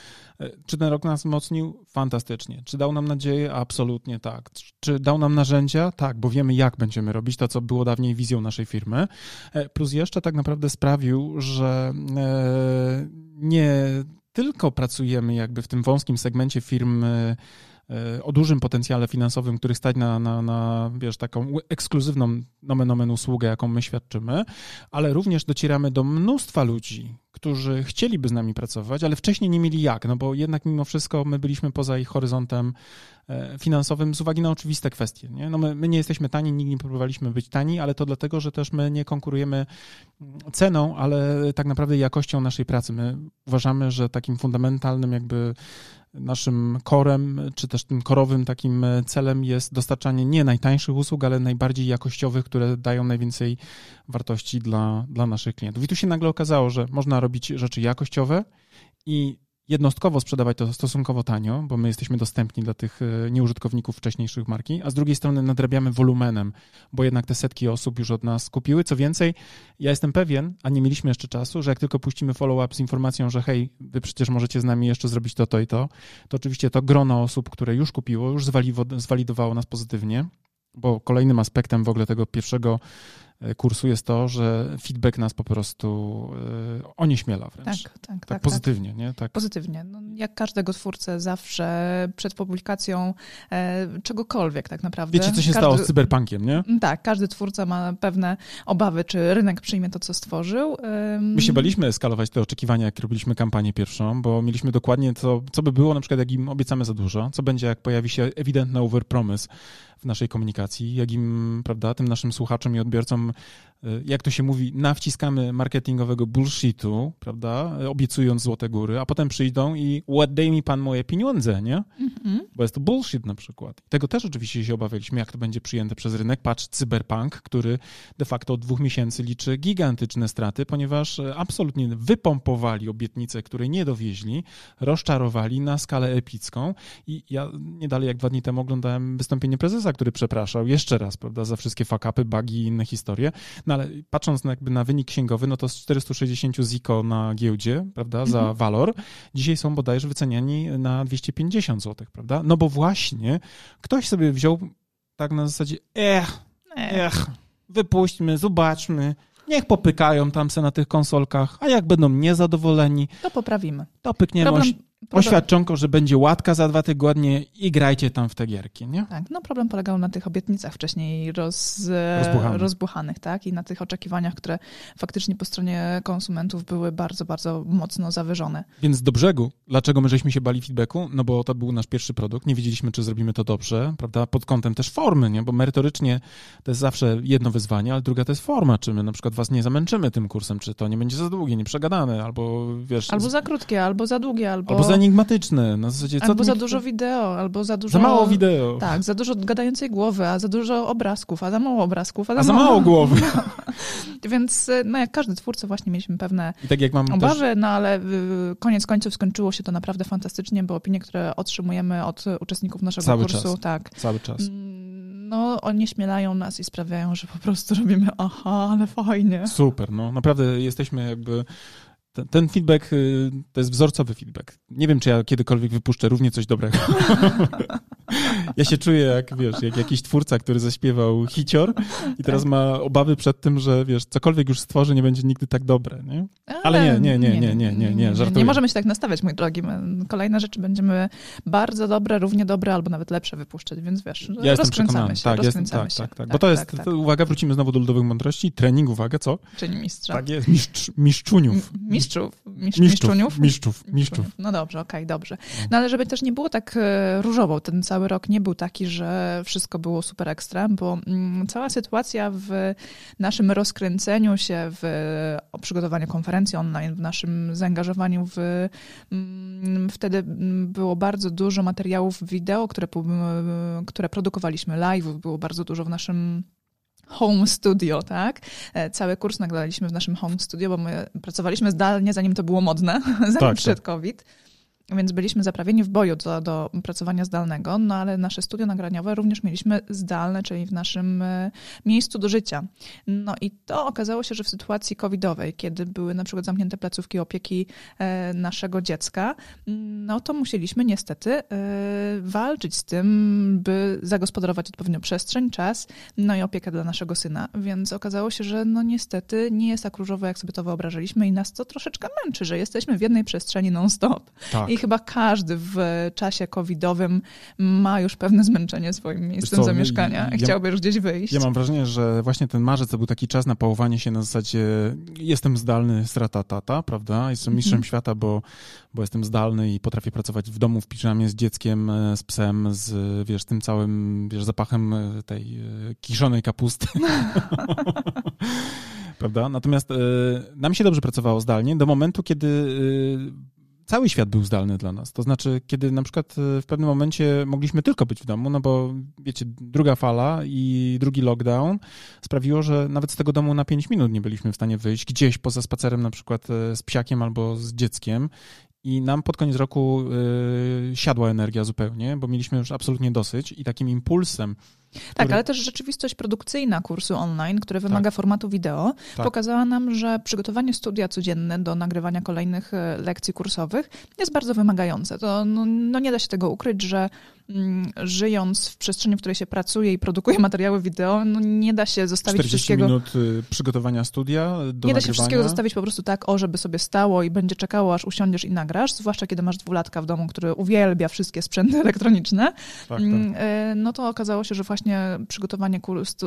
e, czy ten rok nas wzmocnił? Fantastycznie. Czy dał nam nadzieję? Absolutnie tak. Czy dał nam narzędzia? Tak, bo wiemy, jak będziemy robić to, co było dawniej wizją naszej firmy. E, plus jeszcze tak naprawdę sprawił, że e, nie tylko pracujemy jakby w tym wąskim segmencie firm o dużym potencjale finansowym, który stać na, na, na wiesz, taką ekskluzywną nomen omen usługę, jaką my świadczymy, ale również docieramy do mnóstwa ludzi, którzy chcieliby z nami pracować, ale wcześniej nie mieli jak, no bo jednak mimo wszystko my byliśmy poza ich horyzontem e, finansowym z uwagi na oczywiste kwestie. Nie? No my, my nie jesteśmy tani, nigdy nie próbowaliśmy być tani, ale to dlatego, że też my nie konkurujemy ceną, ale tak naprawdę jakością naszej pracy. My uważamy, że takim fundamentalnym jakby naszym korem, czy też tym korowym takim celem jest dostarczanie nie najtańszych usług, ale najbardziej jakościowych, które dają najwięcej wartości dla, dla naszych klientów. I tu się nagle okazało, że można robić rzeczy jakościowe i jednostkowo sprzedawać to stosunkowo tanio, bo my jesteśmy dostępni dla tych e, nieużytkowników wcześniejszych marki, a z drugiej strony nadrabiamy wolumenem, bo jednak te setki osób już od nas kupiły. Co więcej, ja jestem pewien, a nie mieliśmy jeszcze czasu, że jak tylko puścimy follow-up z informacją, że hej, wy przecież możecie z nami jeszcze zrobić to, to i to, to oczywiście to grono osób, które już kupiło, już zwalidowało nas pozytywnie, bo kolejnym aspektem w ogóle tego pierwszego kursu jest to, że feedback nas po prostu e, onieśmiela wręcz. Tak, tak, tak. tak pozytywnie, tak. nie? Tak. Pozytywnie. No, jak każdego twórcę zawsze przed publikacją e, czegokolwiek tak naprawdę. Wiecie, co się każdy, stało z cyberpunkiem, nie? Mm, tak, każdy twórca ma pewne obawy, czy rynek przyjmie to, co stworzył. My się baliśmy eskalować te oczekiwania, jak robiliśmy kampanię pierwszą, bo mieliśmy dokładnie to, co by było na przykład, jak im obiecamy za dużo, co będzie, jak pojawi się ewidentny overpromise w naszej komunikacji, jak im, prawda, tym naszym słuchaczom i odbiorcom jak to się mówi, nawciskamy marketingowego bullshitu, prawda, obiecując złote góry, a potem przyjdą i daj mi pan moje pieniądze, nie? Mm-hmm. Bo jest to bullshit na przykład. Tego też oczywiście się obawialiśmy, jak to będzie przyjęte przez rynek. Patrz, cyberpunk, który de facto od dwóch miesięcy liczy gigantyczne straty, ponieważ e, absolutnie wypompowali obietnice, które nie dowieźli, rozczarowali na skalę epicką i ja nie dalej jak dwa dni temu oglądałem wystąpienie prezesa, który przepraszał jeszcze raz, prawda, za wszystkie fakapy, bugi i inne historie. No ale patrząc na, jakby na wynik księgowy, no to z 460 ZIKO na giełdzie, prawda, za mhm. walor, dzisiaj są bodajże wyceniani na 250 zł, prawda? No bo właśnie ktoś sobie wziął tak na zasadzie, ech, ech, wypuśćmy, zobaczmy, niech popykają tam se na tych konsolkach, a jak będą niezadowoleni, to poprawimy. To pykniemy Problem oświadczonką, że będzie łatka za dwa tygodnie i grajcie tam w te gierki, nie? Tak, no problem polegał na tych obietnicach wcześniej roz, rozbuchanych. rozbuchanych, tak? I na tych oczekiwaniach, które faktycznie po stronie konsumentów były bardzo, bardzo mocno zawyżone. Więc do brzegu, dlaczego my żeśmy się bali feedbacku? No bo to był nasz pierwszy produkt, nie wiedzieliśmy, czy zrobimy to dobrze, prawda? Pod kątem też formy, nie? Bo merytorycznie to jest zawsze jedno wyzwanie, ale druga to jest forma, czy my na przykład was nie zamęczymy tym kursem, czy to nie będzie za długie, nie przegadane, albo wiesz... Albo za krótkie, albo za długie, albo... albo za enigmatyczne. Na zasadzie, co albo za dużo wideo, albo za dużo... Za mało wideo. Tak, za dużo gadającej głowy, a za dużo obrazków, a za mało obrazków, a za, a za mało... mało głowy. <laughs> No. Więc no jak każdy twórca właśnie mieliśmy pewne I tak jak mam obawy, też... no ale koniec końców skończyło się to naprawdę fantastycznie, bo opinie, które otrzymujemy od uczestników naszego Cały kursu, czas. tak. Cały czas mm, no, oni śmielają nas i sprawiają, że po prostu robimy, aha, ale fajnie. Super, no naprawdę jesteśmy jakby ten, feedback y, to jest wzorcowy feedback. Nie wiem, czy ja kiedykolwiek wypuszczę równie coś dobrego. <laughs> ja się czuję jak, wiesz, jak jakiś twórca, który zaśpiewał hicior i teraz tak. ma obawy przed tym, że, wiesz, cokolwiek już stworzy, nie będzie nigdy tak dobre, nie? Ale nie, nie, nie, nie, nie, nie, nie, żartuję. Nie możemy się tak nastawiać, mój drogi. Kolejne rzeczy będziemy bardzo dobre, równie dobre albo nawet lepsze wypuszczać, więc wiesz, ja rozkręcamy się, tak, jestem, tak, tak, tak, Bo to jest, tak, tak. uwaga, wrócimy znowu do ludowych mądrości, trening, uwaga, co? Czyni mistrza. Tak jest, mistrz, mistrzuniów. Mistrzów. Mistrz, mistrzów, mistrzów, mistrzów. No dobrze, okej, okay, dobrze. No ale żeby też nie było tak e, różowo, ten cały rok nie był taki, że wszystko było super ekstra, bo mm, cała sytuacja w naszym rozkręceniu się, w przygotowaniu konferencji online, w naszym zaangażowaniu w... Mm, wtedy mm, było bardzo dużo materiałów wideo, które, które produkowaliśmy, live'ów było bardzo dużo w naszym home studio, tak? E, cały kurs nagraliśmy w naszym home studio, bo my pracowaliśmy zdalnie, zanim to było modne, <laughs> zanim tak, przyszedł tak. COVID. Więc byliśmy zaprawieni w boju do, do pracowania zdalnego, no ale nasze studio nagraniowe również mieliśmy zdalne, czyli w naszym e, miejscu do życia. No i to okazało się, że w sytuacji covidowej, kiedy były na przykład zamknięte placówki opieki e, naszego dziecka, no to musieliśmy niestety e, walczyć z tym, by zagospodarować odpowiednio przestrzeń, czas, no i opiekę dla naszego syna. Więc okazało się, że no niestety nie jest tak różowo, jak sobie to wyobrażaliśmy i nas to troszeczkę męczy, że jesteśmy w jednej przestrzeni non-stop. Tak chyba każdy w czasie covidowym ma już pewne zmęczenie swoim miejscem co, zamieszkania i chciałby już gdzieś wyjść. Ja mam wrażenie, że właśnie ten marzec to był taki czas na pałowanie się na zasadzie jestem zdalny, strata tata, prawda? Jestem mistrzem mm -hmm. świata, bo, bo jestem zdalny i potrafię pracować w domu w piżamie z dzieckiem, e, z psem, z wiesz, tym całym wiesz, zapachem e, tej e, kiszonej kapusty. <laughs> <laughs> prawda? Natomiast y, nam się dobrze pracowało zdalnie do momentu, kiedy y, cały świat był zdalny dla nas. To znaczy, kiedy na przykład w pewnym momencie mogliśmy tylko być w domu, no bo wiecie, druga fala i drugi lockdown sprawiło, że nawet z tego domu na 5 minut nie byliśmy w stanie wyjść gdzieś poza spacerem na przykład z psiakiem albo z dzieckiem i nam pod koniec roku y, siadła energia zupełnie, bo mieliśmy już absolutnie dosyć i takim impulsem. Który... Tak, ale też rzeczywistość produkcyjna kursu online, który wymaga tak. formatu wideo, tak. pokazała nam, że przygotowanie studia codzienne do nagrywania kolejnych e, lekcji kursowych jest bardzo wymagające. To no, no nie da się tego ukryć, że żyjąc w przestrzeni, w której się pracuje i produkuje materiały wideo, no nie da się zostawić 40 wszystkiego... minut y, przygotowania studia do Nie nagrywania. da się wszystkiego zostawić po prostu tak, o, żeby sobie stało i będzie czekało, aż usiądziesz i nagrasz, zwłaszcza kiedy masz dwulatka w domu, który uwielbia wszystkie sprzęty <laughs> elektroniczne. Tak, mm, tak. Y, no to okazało się, że właśnie przygotowanie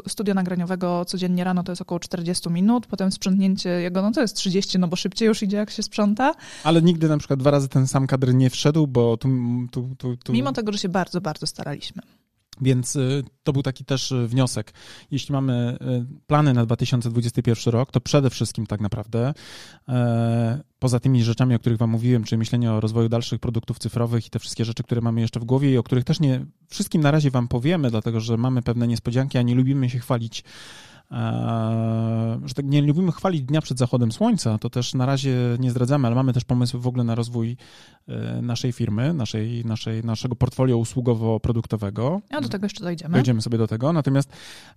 studia nagraniowego codziennie rano to jest około 40 minut, potem sprzątnięcie jego, no to jest 30, no bo szybciej już idzie, jak się sprząta. Ale nigdy na przykład dwa razy ten sam kadr nie wszedł, bo tu... tu, tu, tu... Mimo tego, że się bardzo bardzo, bardzo staraliśmy. Więc y, to był taki też y, wniosek. Jeśli mamy y, plany na 2021 rok, to przede wszystkim tak naprawdę, e, poza tymi rzeczami, o których Wam mówiłem, czyli myślenie o rozwoju dalszych produktów cyfrowych i te wszystkie rzeczy, które mamy jeszcze w głowie i o których też nie wszystkim na razie Wam powiemy, dlatego że mamy pewne niespodzianki, a nie lubimy się chwalić że tak nie lubimy chwalić dnia przed zachodem słońca, to też na razie nie zdradzamy, ale mamy też pomysły w ogóle na rozwój e, naszej firmy, naszej, naszej, naszego portfolio usługowo-produktowego. A do tego jeszcze dojdziemy. Dojdziemy sobie do tego. Natomiast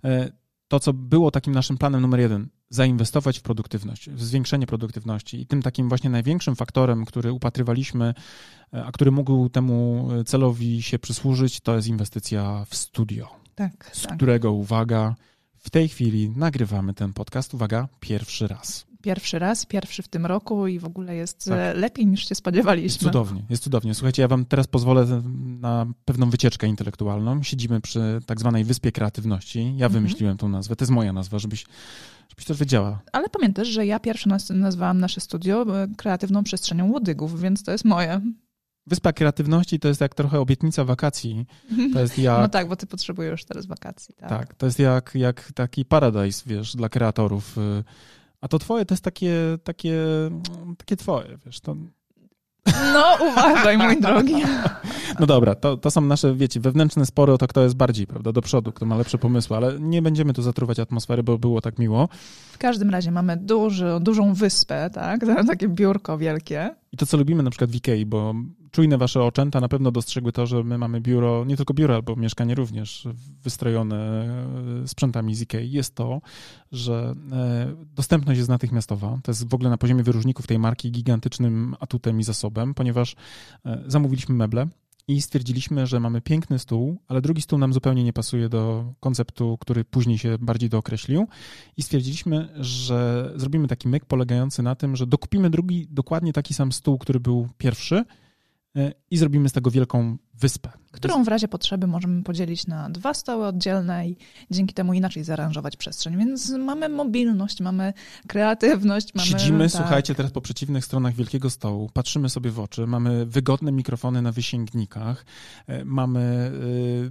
e, to, co było takim naszym planem numer jeden, zainwestować w produktywność, w zwiększenie produktywności. I tym takim właśnie największym faktorem, który upatrywaliśmy, e, a który mógł temu celowi się przysłużyć, to jest inwestycja w studio. Tak. Z tak. którego, uwaga, w tej chwili nagrywamy ten podcast, uwaga, pierwszy raz. Pierwszy raz, pierwszy w tym roku i w ogóle jest tak. E, lepiej niż się spodziewaliśmy. Jest cudownie, jest cudownie. Słuchajcie, ja wam teraz pozwolę na pewną wycieczkę intelektualną. Siedzimy przy tak zwanej Wyspie Kreatywności. Ja mhm. wymyśliłem tą nazwę, to jest moja nazwa, żebyś, żebyś też wiedziała. Ale pamiętasz, że ja pierwszy nazwałam nasze studio e, kreatywną przestrzenią łodygów, więc to jest moje. Wyspa Kreatywności to jest jak trochę obietnica wakacji. To jest <laughs> jak... No tak, bo ty potrzebujesz teraz wakacji. Tak, tak to jest jak, jak taki paradise, wiesz, dla kreatorów. Y, a to twoje to jest takie, takie, takie twoje, wiesz, to... No, uważaj, mój drogi. <laughs> No dobra, to, to są nasze, wiecie, wewnętrzne spory o to, kto jest bardziej, prawda, do przodu, kto ma lepsze pomysły, ale nie będziemy tu zatruwać atmosfery, bo było tak miło. W każdym razie mamy duży, dużą wyspę, tak, <laughs> takie biurko wielkie. I to, co lubimy na przykład w Ikei, bo czujne wasze oczęta na pewno dostrzegły to, że my mamy biuro, nie tylko biuro, albo mieszkanie również wystrojone e, sprzętami z Ikei, jest to, że e, dostępność jest natychmiastowa. To jest w ogóle na poziomie wyróżników tej marki gigantycznym atutem i zasobem, ponieważ e, zamówiliśmy meble, i stwierdziliśmy, że mamy piękny stół, ale drugi stół nam zupełnie nie pasuje do konceptu, który później się bardziej dookreślił. I stwierdziliśmy, że zrobimy taki myk polegający na tym, że dokupimy drugi, dokładnie taki sam stół, który był pierwszy, i zrobimy z tego wielką wyspę. Którą w razie potrzeby możemy podzielić na dwa stoły oddzielne i dzięki temu inaczej zaaranżować przestrzeń. Więc mamy mobilność, mamy kreatywność. Mamy, Siedzimy, tak. słuchajcie, teraz po przeciwnych stronach wielkiego stołu, patrzymy sobie w oczy, mamy wygodne mikrofony na wysięgnikach, e, mamy e,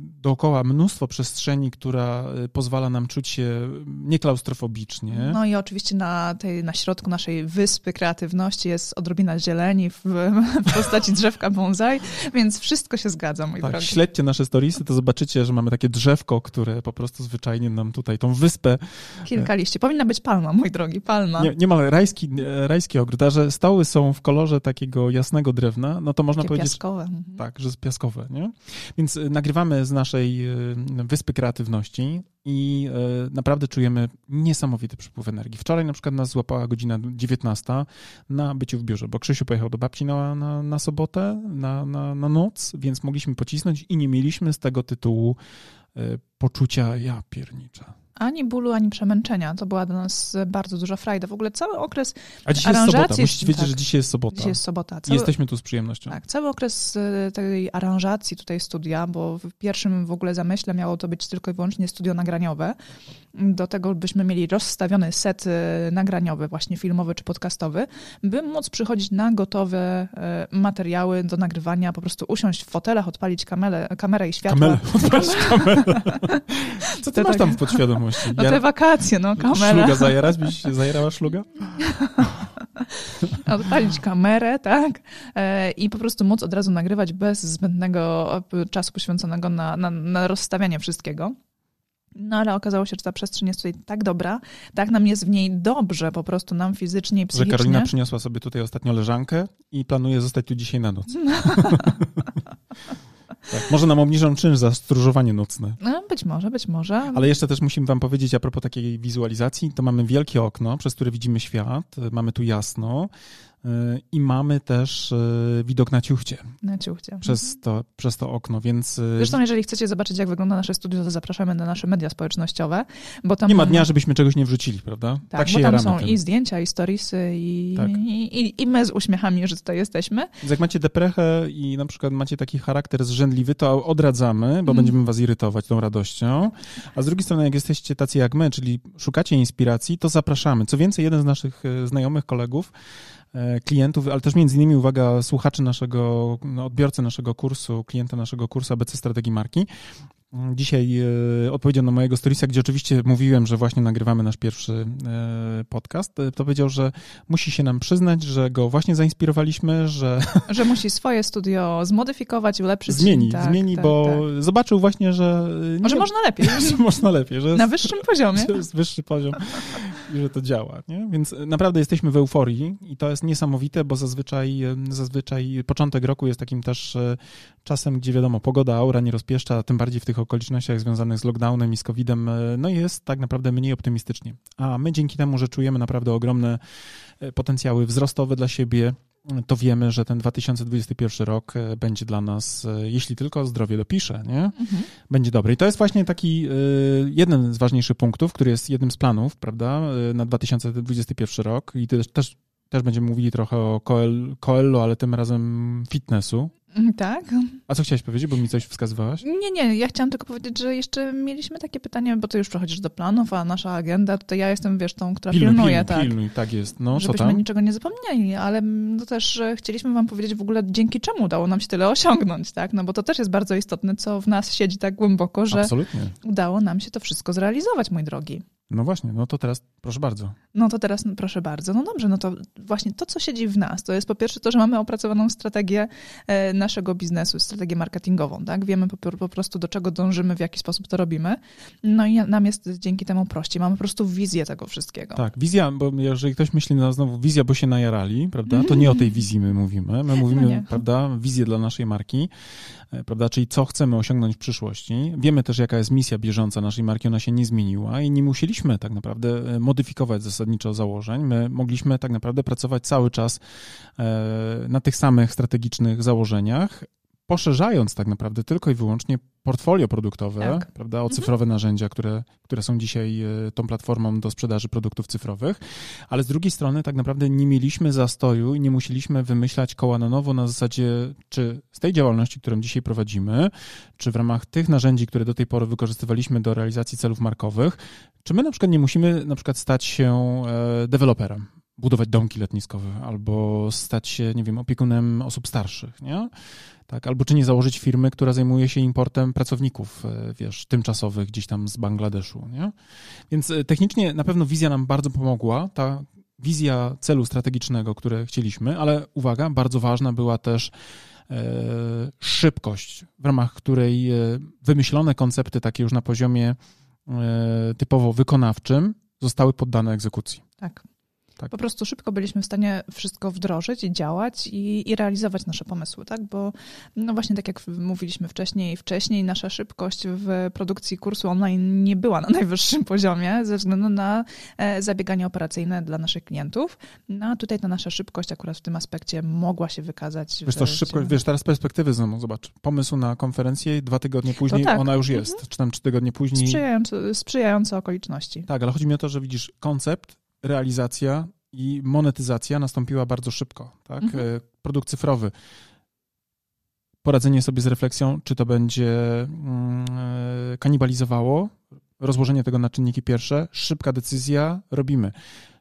dookoła mnóstwo przestrzeni, która pozwala nam czuć się nieklaustrofobicznie. No i oczywiście na, tej, na środku naszej wyspy kreatywności jest odrobina zieleni w, <laughs> w postaci drzewka bonsai, więc wszystko się zgadza, mój tak, drogi. śledźcie nasze storiesy, to zobaczycie, że mamy takie drzewko, które po prostu zwyczajnie nam tutaj, tą wyspę... Kilka liści. Powinna być palma, mój drogi, palma. Nie, niemal rajski, rajski ogród, a że stoły są w kolorze takiego jasnego drewna, no to można takie powiedzieć... piaskowe. Mhm. Tak, że jest piaskowe, nie? Więc y, nagrywamy z naszej Wyspy Kreatywności i e, naprawdę czujemy niesamowity przepływ energii. Wczoraj na przykład nas złapała godzina 19 na byciu w biurze, bo Krzysiu pojechał do babci na, na, na sobotę, na, na, na noc, więc mogliśmy pocisnąć i nie mieliśmy z tego tytułu e, poczucia ja piernicza ani bólu, ani przemęczenia. To była dla nas bardzo duża frajda. W ogóle cały okres A dzisiaj jest sobota. Musicie wiedzieć, tak, że dzisiaj jest sobota. Dzisiaj jest sobota. Cały... Jesteśmy tu z przyjemnością. Tak, cały okres e, tej aranżacji tutaj studia, bo w pierwszym w ogóle zamyśle miało to być tylko i wyłącznie studio nagraniowe. Do tego byśmy mieli rozstawiony set e, nagraniowy, właśnie filmowy czy podcastowy, by móc przychodzić na gotowe e, materiały do nagrywania, po prostu usiąść w fotelach, odpalić kamerę, kamerę i światło. Kamerę, odpalić kamerę. <laughs> Co ty to masz tam w podświadomości? No te wakacje, no kamerę. Szluga zajerasz? Byś zajerała szluga? <laughs> odpalić kamerę, tak? E, I po prostu móc od razu nagrywać bez zbędnego czasu poświęconego na, na, na rozstawianie wszystkiego. No ale okazało się, że ta przestrzeń jest tutaj tak dobra, tak nam jest w niej dobrze, po prostu nam fizycznie i psychicznie. Że Karolina przyniosła sobie tutaj ostatnio leżankę i planuje zostać tu dzisiaj na noc. <laughs> Tak, może nam obniżą czynsz za stróżowanie nocne. No, być może, być może. Ale jeszcze też musimy wam powiedzieć a propos takiej wizualizacji, to mamy wielkie okno, przez które widzimy świat, mamy tu jasno, i mamy też e, widok na ciuchcie. Na ciuchcie. Przez to, przez to okno, więc... E, Zresztą, jeżeli chcecie zobaczyć, jak wygląda nasze studio, to zapraszamy na nasze media społecznościowe, bo tam... Nie ma dnia, żebyśmy czegoś nie wrzucili, prawda? Tak, tak się bo tam są tym. i zdjęcia, i storiesy, i, tak. i, i, i, my z uśmiechami, że tutaj jesteśmy. Więc jak macie deprechę i na przykład macie taki charakter zrzędliwy, to odradzamy, bo mm. będziemy was irytować tą radością. A z drugiej strony, jak jesteście tacy jak my, czyli szukacie inspiracji, to zapraszamy. Co więcej, jeden z naszych e, znajomych kolegów klientów, ale też między innymi uwaga słuchaczy naszego, no, odbiorcy naszego kursu, klienta naszego kursu ABC Strategii Marki, Dzisiaj e, odpowiedział na mojego storiesa, gdzie oczywiście mówiłem, że właśnie nagrywamy nasz pierwszy e, podcast, e, to powiedział, że musi się nam przyznać, że go właśnie zainspirowaliśmy, że... Że musi swoje studio zmodyfikować, ulepszyć. Zmieni, tak, zmieni, tak, bo tak. zobaczył właśnie, że... Nie, że można lepiej. <laughs> Że można lepiej. Że na wyższym poziomie. <laughs> Że jest wyższy poziom i że to działa. Nie? Więc naprawdę jesteśmy w euforii i to jest niesamowite, bo zazwyczaj, zazwyczaj początek roku jest takim też czasem, gdzie wiadomo, pogoda, aura nie rozpieszcza, tym bardziej w tych okolicznościach związanych z lockdownem i z COVID-em, e, no jest tak naprawdę mniej optymistycznie. A my dzięki temu, że czujemy naprawdę ogromne e, potencjały wzrostowe dla siebie, to wiemy, że ten 2021 rok e, będzie dla nas, jeśli tylko zdrowie dopisze, nie? Mhm. będzie dobry. I to jest właśnie taki jeden z ważniejszych punktów, który jest jednym z planów, prawda, na 2021 rok i też, też, też będziemy mówili trochę o Coelho, ale tym razem fitnessu, Mhm, tak. A co chciałaś powiedzieć, bo mi coś wskazywałaś? Nie, nie, ja chciałam tylko powiedzieć, że jeszcze mieliśmy takie pytanie, bo ty już przechodzisz do planów, a nasza agenda, to ja jestem, wiesz, tą, która pilnuj, pilnuje, pilnuj, tak. Pilnuj, tak jest. No, Żebyśmy niczego nie zapomnieli, ale no też chcieliśmy wam powiedzieć w ogóle, dzięki czemu udało nam się tyle osiągnąć, tak? No bo to też jest bardzo istotne, co w nas siedzi tak głęboko, że Absolutnie. udało nam się to wszystko zrealizować, mój drogi. No właśnie, no to teraz proszę bardzo. No to teraz proszę bardzo. No dobrze, no to właśnie to, co siedzi w nas, to jest po pierwsze to, że mamy opracowaną strategię e, naszego biznesu, strategię marketingową, tak? Wiemy po, po, prostu, do czego dążymy, w jaki sposób to robimy. No i nam jest dzięki temu prościej. Mamy po prostu wizję tego wszystkiego. Tak, wizja, bo jeżeli ktoś myśli, no znowu wizja, bo się najarali, prawda? To nie o tej wizji my mówimy. My mówimy, no prawda, wizję dla naszej marki, e, prawda? Czyli co chcemy osiągnąć w przyszłości. Wiemy też, jaka jest misja bieżąca naszej marki, ona się nie zmieniła i nie musieliśmy mogliśmy tak naprawdę e, modyfikować zasadniczo założeń. My mogliśmy tak naprawdę pracować cały czas e, na tych samych strategicznych założeniach, poszerzając tak naprawdę tylko i wyłącznie portfolio produktowe, tak. prawda, o mhm. cyfrowe mhm. narzędzia, które, które są dzisiaj e, tą platformą do sprzedaży produktów cyfrowych, ale z drugiej strony tak naprawdę nie mieliśmy zastoju i nie musieliśmy wymyślać koła na nowo na zasadzie, czy z tej działalności, którą dzisiaj prowadzimy, czy w ramach tych narzędzi, które do tej pory wykorzystywaliśmy do realizacji celów markowych, czy my na przykład nie musimy na przykład stać się e, deweloperem, budować domki letniskowe albo stać się, nie wiem, opiekunem osób starszych, nie? Tak, albo czy nie założyć firmy, która zajmuje się importem pracowników, e, wiesz, tymczasowych gdzieś tam z Bangladeszu, nie? Więc e, technicznie na pewno wizja nam bardzo pomogła, ta wizja celu strategicznego, które chcieliśmy, ale uwaga, bardzo ważna była też e, szybkość, w ramach której wymyślone koncepty takie już na poziomie typowo wykonawczym zostały poddane egzekucji. Tak. Tak. Po prostu szybko byliśmy w stanie wszystko wdrożyć i działać i, i, realizować nasze pomysły, tak? Bo no właśnie tak jak mówiliśmy wcześniej, wcześniej nasza szybkość w produkcji kursu online nie była na <laughs> najwyższym poziomie ze względu na e, zabieganie operacyjne dla naszych klientów. No a tutaj ta nasza szybkość akurat w tym aspekcie mogła się wykazać. Wiesz, to szybkość, wiesz, teraz perspektywy znowu, zobacz, pomysł na konferencję, dwa tygodnie później tak. ona już jest, mhm. czy tam trzy tygodnie później. Sprzyjające, sprzyjające okoliczności. Tak, ale chodzi mi o to, że widzisz koncept, realizacja i monetyzacja nastąpiła bardzo szybko. Tak? Mhm. E, produkt cyfrowy. Poradzenie sobie z refleksją, czy to będzie mm, e, kanibalizowało, rozłożenie tego na czynniki pierwsze, szybka decyzja, robimy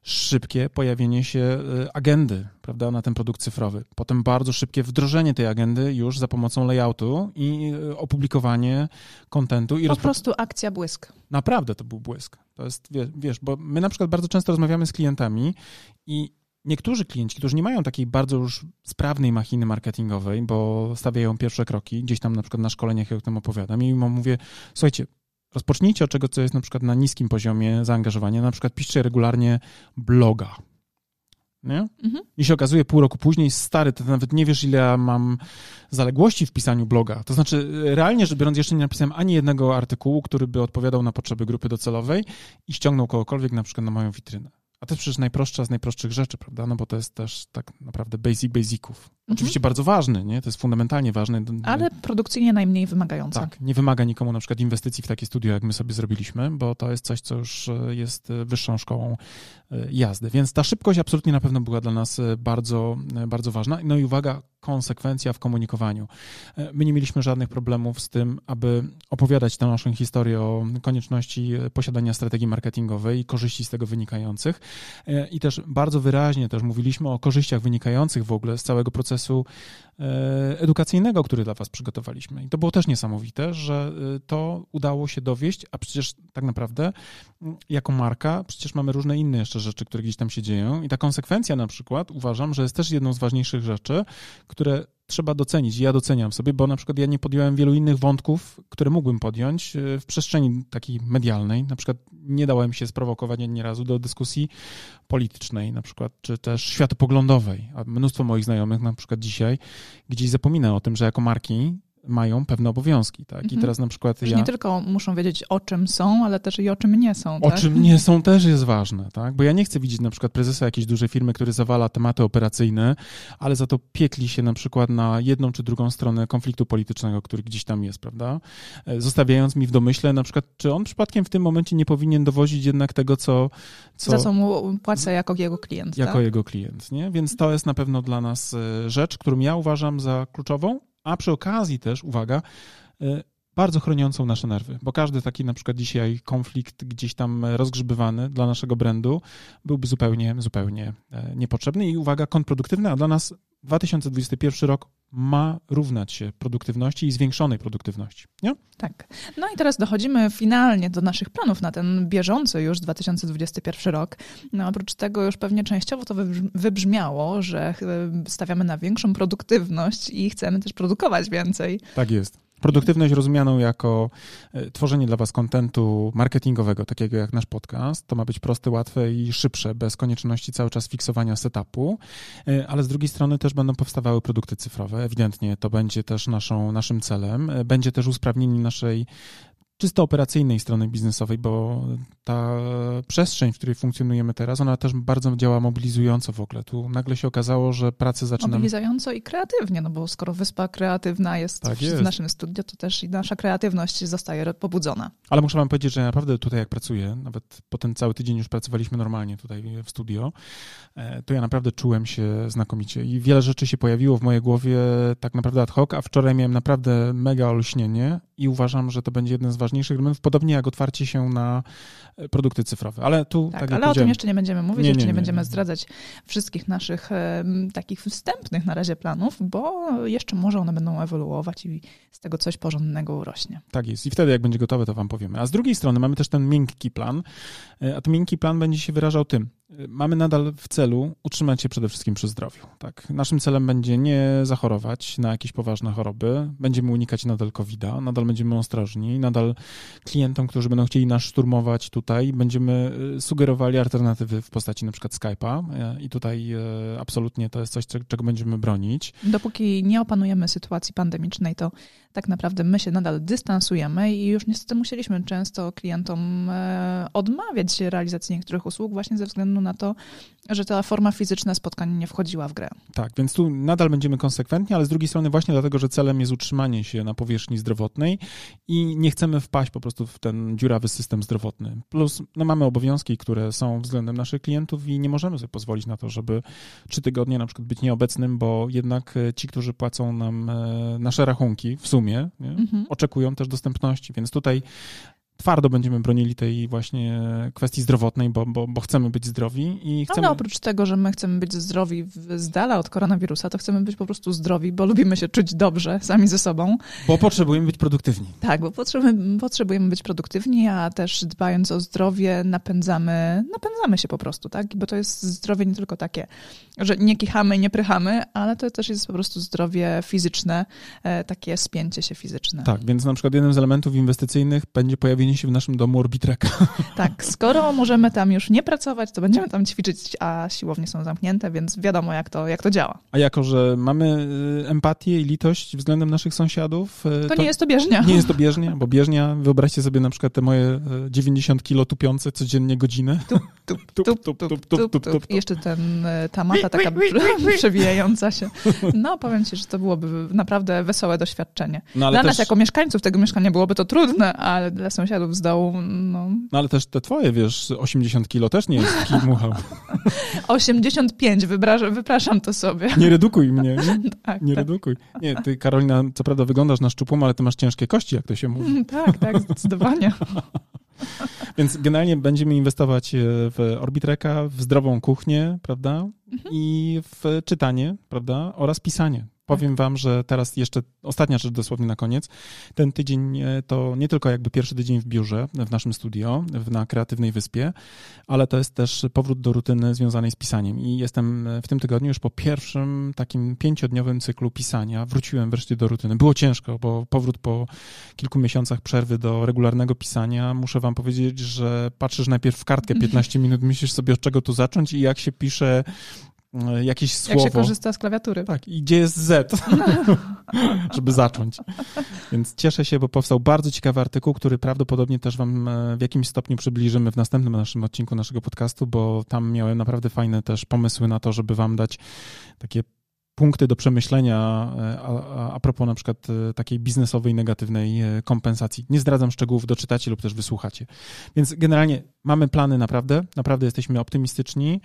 szybkie pojawienie się e, agendy, prawda, na ten produkt cyfrowy. Potem bardzo szybkie wdrożenie tej agendy już za pomocą layoutu i e, opublikowanie kontentu. I po prostu akcja błysk. Naprawdę to był błysk. To jest, wiesz, bo my na przykład bardzo często rozmawiamy z klientami i niektórzy klienci, którzy nie mają takiej bardzo już sprawnej machiny marketingowej, bo stawiają pierwsze kroki, gdzieś tam na przykład na szkoleniach ja o tym opowiadam i im mówię, słuchajcie, rozpocznijcie od czego, co jest na przykład na niskim poziomie zaangażowania, na przykład piszcie regularnie bloga, nie? Mhm. I się okazuje pół roku później, stary, to nawet nie wiesz, ile ja mam zaległości w pisaniu bloga. To znaczy, realnie rzecz biorąc, jeszcze nie napisałem ani jednego artykułu, który by odpowiadał na potrzeby grupy docelowej i ściągnął kogokolwiek na przykład na moją witrynę. A to jest przecież najprostsza z najprostszych rzeczy, prawda? No bo to jest też tak naprawdę basic basiców. Mhm. Oczywiście bardzo ważny, nie? To jest fundamentalnie ważny. Ale produkcyjnie najmniej wymagający. Tak, nie wymaga nikomu na przykład inwestycji w takie studio, jak my sobie zrobiliśmy, bo to jest coś, co już e, jest e, wyższą szkołą e, jazdy. Więc ta szybkość absolutnie na pewno była dla nas bardzo, bardzo ważna. No i uwaga, konsekwencja w komunikowaniu. My nie mieliśmy żadnych problemów z tym, aby opowiadać tę naszą historię o konieczności posiadania strategii marketingowej i korzyści z tego wynikających. I też bardzo wyraźnie też mówiliśmy o korzyściach wynikających w ogóle z całego procesu e, edukacyjnego, który dla Was przygotowaliśmy. I to było też niesamowite, że e, to udało się dowieść, a przecież tak naprawdę jako marka przecież mamy różne inne jeszcze rzeczy, które gdzieś tam się dzieją i ta konsekwencja na przykład uważam, że jest też jedną z ważniejszych rzeczy, które trzeba docenić. Ja doceniam sobie, bo na przykład ja nie podjąłem wielu innych wątków, które mógłbym podjąć e, w przestrzeni takiej medialnej. Na przykład nie dałem się sprowokować ani razu do dyskusji politycznej, na przykład, czy też światopoglądowej. A mnóstwo moich znajomych, na przykład dzisiaj, gdzieś zapomina o tym, że jako marki mają pewne obowiązki, tak? I mhm. teraz na przykład ja... nie tylko muszą wiedzieć o czym są, ale też i o czym nie są, O tak? czym nie są też jest ważne, tak? Bo ja nie chcę widzieć na przykład prezesa jakiejś dużej firmy, który zawala tematy operacyjne, ale za to piekli się na przykład na jedną czy drugą stronę konfliktu politycznego, który gdzieś tam jest, prawda? E, zostawiając mi w domyśle na przykład, czy on przypadkiem w tym momencie nie powinien dowozić jednak tego, co... co za co mu płacę jako jego klient, Jako tak? jego klient, nie? Więc to jest na pewno dla nas e, rzecz, którą ja uważam za kluczową, a przy okazji też, uwaga, e, bardzo chroniącą nasze nerwy, bo każdy taki na przykład dzisiaj konflikt gdzieś tam rozgrzebywany dla naszego brandu byłby zupełnie, zupełnie e, niepotrzebny i uwaga, kontrproduktywny, a dla nas 2021 rok ma równać się produktywności i zwiększonej produktywności. Nie? Tak. No i teraz dochodzimy finalnie do naszych planów na ten bieżący już 2021 rok. No oprócz tego już pewnie częściowo to wybrzmiało, że stawiamy na większą produktywność i chcemy też produkować więcej. Tak jest. Produktywność rozumianą jako e, tworzenie dla Was kontentu marketingowego, takiego jak nasz podcast. To ma być proste, łatwe i szybsze, bez konieczności cały czas fiksowania setupu, e, ale z drugiej strony też będą powstawały produkty cyfrowe. Ewidentnie to będzie też naszą, naszym celem. E, będzie też usprawnienie naszej czysto operacyjnej strony biznesowej, bo ta przestrzeń, w której funkcjonujemy teraz, ona też bardzo działa mobilizująco w ogóle. Tu nagle się okazało, że pracę zaczynamy... Mobilizująco i kreatywnie, no bo skoro wyspa kreatywna jest, tak jest. w naszym studio, to też i nasza kreatywność zostaje pobudzona. Ale muszę wam powiedzieć, że naprawdę tutaj jak pracuję, nawet po ten cały tydzień już pracowaliśmy normalnie tutaj w studio, e, to ja naprawdę czułem się znakomicie i wiele rzeczy się pojawiło w mojej głowie tak naprawdę ad hoc, a wczoraj miałem naprawdę mega olśnienie i uważam, że to będzie jeden z ważniejszych elementów, podobnie jak otwarcie się na e, produkty cyfrowe. Ale tu, tak, tak ale o tym jeszcze nie będziemy mówić, nie, jeszcze nie, nie, będziemy zdradzać wszystkich naszych takich wstępnych na razie planów, bo jeszcze może one będą ewoluować i z tego coś porządnego urośnie. Tak jest i wtedy jak będzie gotowe, to wam powiemy. A z drugiej strony mamy też ten miękki plan, e, a ten miękki plan będzie się wyrażał tym, mamy nadal w celu utrzymać się przede wszystkim przy zdrowiu. Tak? Naszym celem będzie nie zachorować na jakieś poważne choroby, będziemy unikać nadal COVID-a, nadal będziemy ostrożni, nadal klientom, którzy będą chcieli nas szturmować tutaj, będziemy y, sugerowali alternatywy w postaci przykład Skype'a e, i tutaj e, absolutnie to jest coś, czego będziemy bronić. Dopóki nie opanujemy sytuacji pandemicznej, to tak naprawdę my się nadal dystansujemy i już niestety musieliśmy często klientom e, odmawiać realizacji niektórych usług właśnie ze względu na to, że ta forma fizyczna spotkań nie wchodziła w grę. Tak, więc tu nadal będziemy konsekwentni, ale z drugiej strony właśnie dlatego, że celem jest utrzymanie się na powierzchni zdrowotnej i nie chcemy wpaść po prostu w ten dziurawy system zdrowotny. Plus no, mamy obowiązki, które są względem naszych klientów i nie możemy sobie pozwolić na to, żeby trzy tygodnie na przykład być nieobecnym, bo jednak e, ci, którzy płacą nam e, nasze rachunki w sumie, mhm. oczekują też dostępności, więc tutaj twardo będziemy bronili tej właśnie kwestii zdrowotnej, bo, bo, bo chcemy być zdrowi i chcemy... Ale oprócz tego, że my chcemy być zdrowi z dala od koronawirusa, to chcemy być po prostu zdrowi, bo lubimy się czuć dobrze sami ze sobą. Bo potrzebujemy być produktywni. Tak, bo potrzebujemy, potrzebujemy być produktywni, a też dbając o zdrowie napędzamy, napędzamy się po prostu, tak? Bo to jest zdrowie nie tylko takie, że nie kichamy, nie prychamy, ale to też jest po prostu zdrowie fizyczne, e, takie spięcie się fizyczne. Tak, więc na przykład jednym z elementów inwestycyjnych będzie pojawienie się w naszym domu orbitraka. <laughs> Tak, skoro możemy tam już nie pracować, to będziemy tam ćwiczyć, a siłownie są zamknięte, więc wiadomo, jak to, jak to działa. A jako, że mamy y, empatię i litość względem naszych sąsiadów... Y, to, to nie jest to bieżnia. Nie jest to bieżnia, bo bieżnia, wyobraźcie sobie na przykład te moje y, 90 kilo tupiące codziennie godziny. <laughs> Tup, tup, tup, tup, tup, tup, tup, Jeszcze ten, ta mata taka przewijająca się. No, powiem ci, że to byłoby naprawdę wesołe doświadczenie. No, dla też... nas jako mieszkańców tego mieszkania byłoby to trudne, ale dla sąsiadów z dołu, no... No ale też te twoje, wiesz, 80 kilo też nie jest kij 85, wypraszam, wypraszam to sobie. Nie redukuj mnie. Nie, <laughs> tak, nie tak. redukuj. Nie, ty Karolina, co prawda wyglądasz na szczupłą, ale ty masz ciężkie kości, jak to się mówi. <laughs> tak, tak, zdecydowanie. <laughs> Więc generalnie będziemy inwestować e, w Orbitreka, w zdrową kuchnię, prawda? Mhm. I w czytanie, prawda? Oraz pisanie. Powiem wam, że teraz jeszcze ostatnia rzecz dosłownie na koniec. Ten tydzień e, to nie tylko jakby pierwszy tydzień w biurze, w naszym studio, na Kreatywnej Wyspie, ale to jest też powrót do rutyny związanej z pisaniem. I jestem w tym tygodniu już po pierwszym takim pięciodniowym cyklu pisania. Wróciłem wreszcie do rutyny. Było ciężko, bo powrót po kilku miesiącach przerwy do regularnego pisania, muszę wam powiedzieć, że patrzysz najpierw w kartkę <laughs> 15 minut, myślisz sobie od czego tu zacząć i jak się pisze E, jakieś słowo. Jak się korzysta z klawiatury. Tak, i gdzie jest Z, <laughs> <laughs> żeby zacząć. Więc cieszę się, bo powstał bardzo ciekawy artykuł, który prawdopodobnie też wam e, w jakimś stopniu przybliżymy w następnym naszym odcinku naszego podcastu, bo tam miałem naprawdę fajne też pomysły na to, żeby wam dać takie punkty do przemyślenia e, a, a, propos na przykład e, takiej biznesowej, negatywnej e, kompensacji. Nie zdradzam szczegółów, doczytacie lub też wysłuchacie. Więc generalnie mamy plany naprawdę, naprawdę jesteśmy optymistyczni.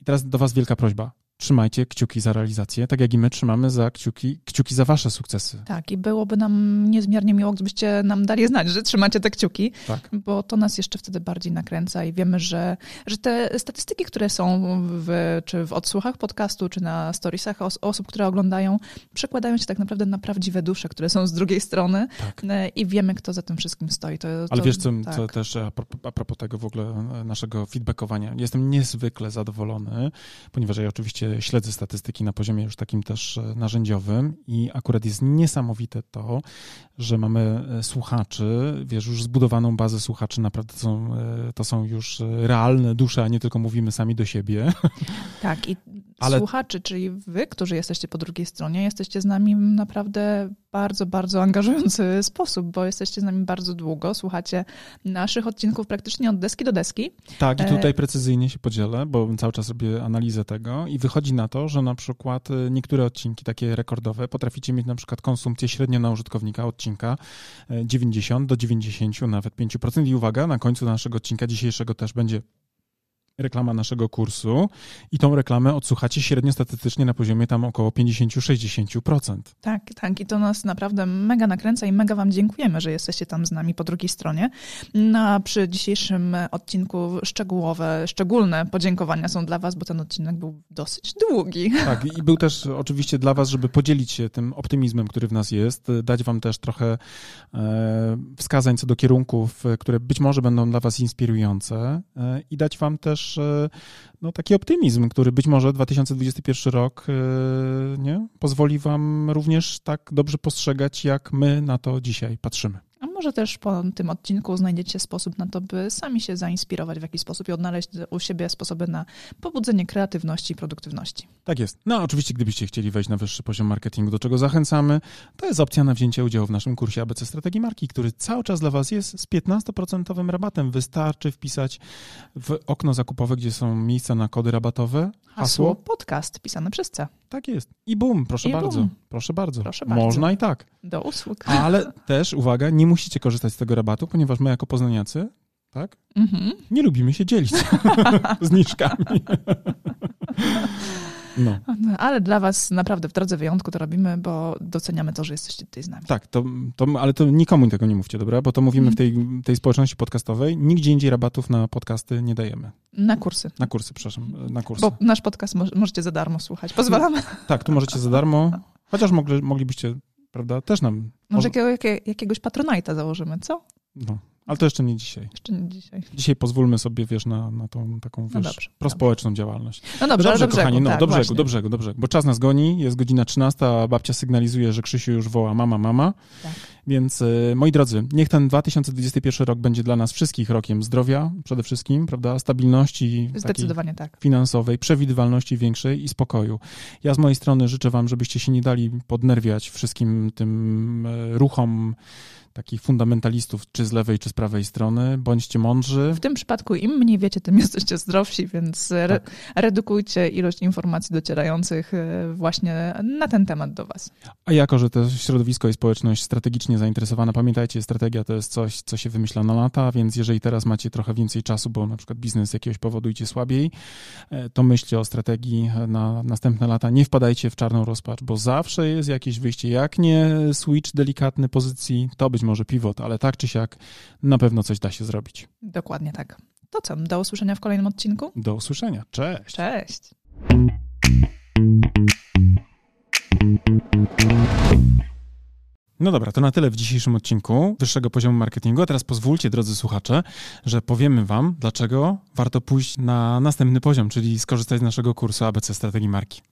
I teraz do Was wielka prośba trzymajcie kciuki za realizację, tak jak i my trzymamy za kciuki, kciuki za wasze sukcesy. Tak, i byłoby nam niezmiernie miło, gdybyście nam dali znać, że trzymacie te kciuki, tak. bo to nas jeszcze wtedy bardziej nakręca i wiemy, że, że te statystyki, które są w, czy w odsłuchach podcastu, czy na storiesach os osób, które oglądają, przekładają się tak naprawdę na prawdziwe dusze, które są z drugiej strony tak. E, i wiemy, kto za tym wszystkim stoi. To, to, Ale wiesz co, tak. co też a propos, a propos tego w ogóle e, naszego feedbackowania, jestem niezwykle zadowolony, ponieważ ja oczywiście śledzę statystyki na poziomie już takim też e, narzędziowym i akurat jest niesamowite to, że mamy e, słuchaczy, wiesz, już zbudowaną bazę słuchaczy, naprawdę to są, e, to są już realne dusze, a nie tylko mówimy sami do siebie. <laughs> Tak, i Ale... słuchaczy, czyli wy, którzy jesteście po drugiej stronie, jesteście z nami naprawdę bardzo, bardzo angażujący <laughs> sposób, bo jesteście z nami bardzo długo, słuchacie naszych odcinków praktycznie od deski do deski. Tak, i tutaj precyzyjnie się podzielę, bo cały czas robię analizę tego i wychodzi na to, że na przykład y, niektóre odcinki takie rekordowe potraficie mieć na przykład konsumpcję średnio na użytkownika odcinka 90 y, do 90, nawet 5%. I uwaga, na końcu naszego odcinka dzisiejszego też będzie reklama naszego kursu i tą reklamę odsłuchacie średnio statystycznie na poziomie tam około 50-60%. Tak, tak i to nas naprawdę mega nakręca i mega wam dziękujemy, że jesteście tam z nami po drugiej stronie. No, a przy dzisiejszym odcinku szczegółowe, szczególne podziękowania są dla was, bo ten odcinek był dosyć długi. <laughs> Tak i był też oczywiście dla was, żeby podzielić się tym optymizmem, który w nas jest, dać wam też trochę e, wskazań co do kierunków, które być może będą dla was inspirujące e, i dać wam też no, taki optymizm, który być może 2021 rok e, nie, pozwoli Wam również tak dobrze postrzegać, jak my na to dzisiaj patrzymy. Może też po tym odcinku znajdziecie sposób na to, by sami się zainspirować w jakiś sposób i odnaleźć u siebie sposoby na pobudzenie kreatywności i produktywności. Tak jest. No oczywiście, gdybyście chcieli wejść na wyższy poziom marketingu, do czego zachęcamy, to jest opcja na wzięcie udziału w naszym kursie ABC Strategii Marki, który cały czas dla Was jest z 15% rabatem. Wystarczy wpisać w okno zakupowe, gdzie są miejsca na kody rabatowe. Hasło, hasło podcast pisane przez C. Tak jest. I bum, proszę I bardzo. Boom. Proszę bardzo. Proszę bardzo. Można i tak. Do usług. Ale też, uwaga, nie musicie korzystać z tego rabatu, ponieważ my jako poznaniacy, tak? Mhm. Nie lubimy się dzielić <laughs> zniżkami. <laughs> No. no. Ale dla was naprawdę w drodze wyjątku to robimy, bo doceniamy to, że jesteście tutaj z nami. Tak, to, to, ale to nikomu tego nie mówcie, dobra? Bo to mówimy w tej, tej społeczności podcastowej. Nigdzie indziej rabatów na podcasty nie dajemy. Na kursy. Na kursy, przepraszam, na kursy. Bo nasz podcast możecie za darmo słuchać. Pozwalamy. Tak, tu możecie za darmo. Chociaż mogli, moglibyście, prawda, też nam... Może jakiego, jakiegoś patronajta założymy, co? No. Ale to jeszcze nie dzisiaj. Jeszcze nie dzisiaj. Dzisiaj pozwólmy sobie, wiesz, na, na tą taką, no wiesz, no dobrze, prospołeczną dobrze. działalność. No dobrze, dobrze do kochani, no, tak, do brzegu, do brzegu, do brzegu. Bo czas nas goni, jest godzina 13, a babcia sygnalizuje, że Krzysiu już woła mama, mama. Tak. Więc y, moi drodzy, niech ten 2021 rok będzie dla nas wszystkich rokiem zdrowia przede wszystkim, prawda, stabilności Zdecydowanie tak. finansowej, przewidywalności większej i spokoju. Ja z mojej strony życzę wam, żebyście się nie dali podnerwiać wszystkim tym e, ruchom, takich fundamentalistów, czy z lewej, czy z prawej strony. Bądźcie mądrzy. W tym przypadku im mniej wiecie, tym <laughs> jesteście zdrowsi, więc re tak. redukujcie ilość informacji docierających e, właśnie na ten temat do was. A jako, że to środowisko i społeczność strategicznie zainteresowana, pamiętajcie, strategia to jest coś, co się wymyśla na lata, więc jeżeli teraz macie trochę więcej czasu, bo na przykład biznes z jakiegoś powodu idzie słabiej, e, to myślcie o strategii na następne lata. Nie wpadajcie w czarną rozpacz, bo zawsze jest jakieś wyjście. Jak nie switch delikatny pozycji, to być może może pivot, ale tak czy siak na pewno coś da się zrobić. Dokładnie tak. To co, do usłyszenia w kolejnym odcinku? Do usłyszenia. Cześć. Cześć. No dobra, to na tyle w dzisiejszym odcinku wyższego poziomu marketingu. A teraz pozwólcie, drodzy słuchacze, że powiemy Wam, dlaczego warto pójść na następny poziom, czyli skorzystać z naszego kursu ABC Strategii Marki.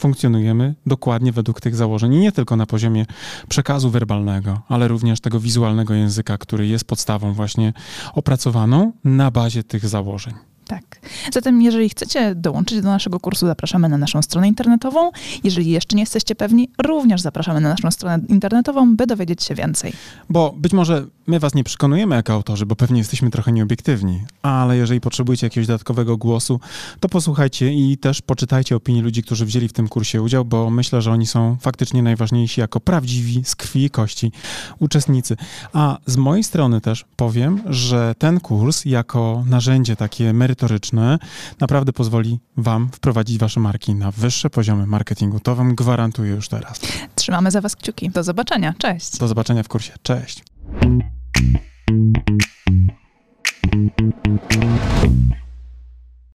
funkcjonujemy dokładnie według tych założeń. I nie tylko na poziomie przekazu werbalnego, ale również tego wizualnego języka, który jest podstawą właśnie opracowaną na bazie tych założeń. Tak. Zatem, jeżeli chcecie dołączyć do naszego kursu, zapraszamy na naszą stronę internetową. Jeżeli jeszcze nie jesteście pewni, również zapraszamy na naszą stronę internetową, by dowiedzieć się więcej. Bo być może my was nie przekonujemy jako autorzy, bo pewnie jesteśmy trochę nieobiektywni, ale jeżeli potrzebujecie jakiegoś dodatkowego głosu, to posłuchajcie i też poczytajcie opinii ludzi, którzy wzięli w tym kursie udział, bo myślę, że oni są faktycznie najważniejsi jako prawdziwi, z krwi i kości uczestnicy. A z mojej strony też powiem, że ten kurs jako narzędzie takie merytoryczne naprawdę pozwoli Wam wprowadzić Wasze marki na wyższe poziomy marketingu. To Wam gwarantuję już teraz. Trzymamy za Was kciuki. Do zobaczenia. Cześć. Do zobaczenia w kursie. Cześć. Thank.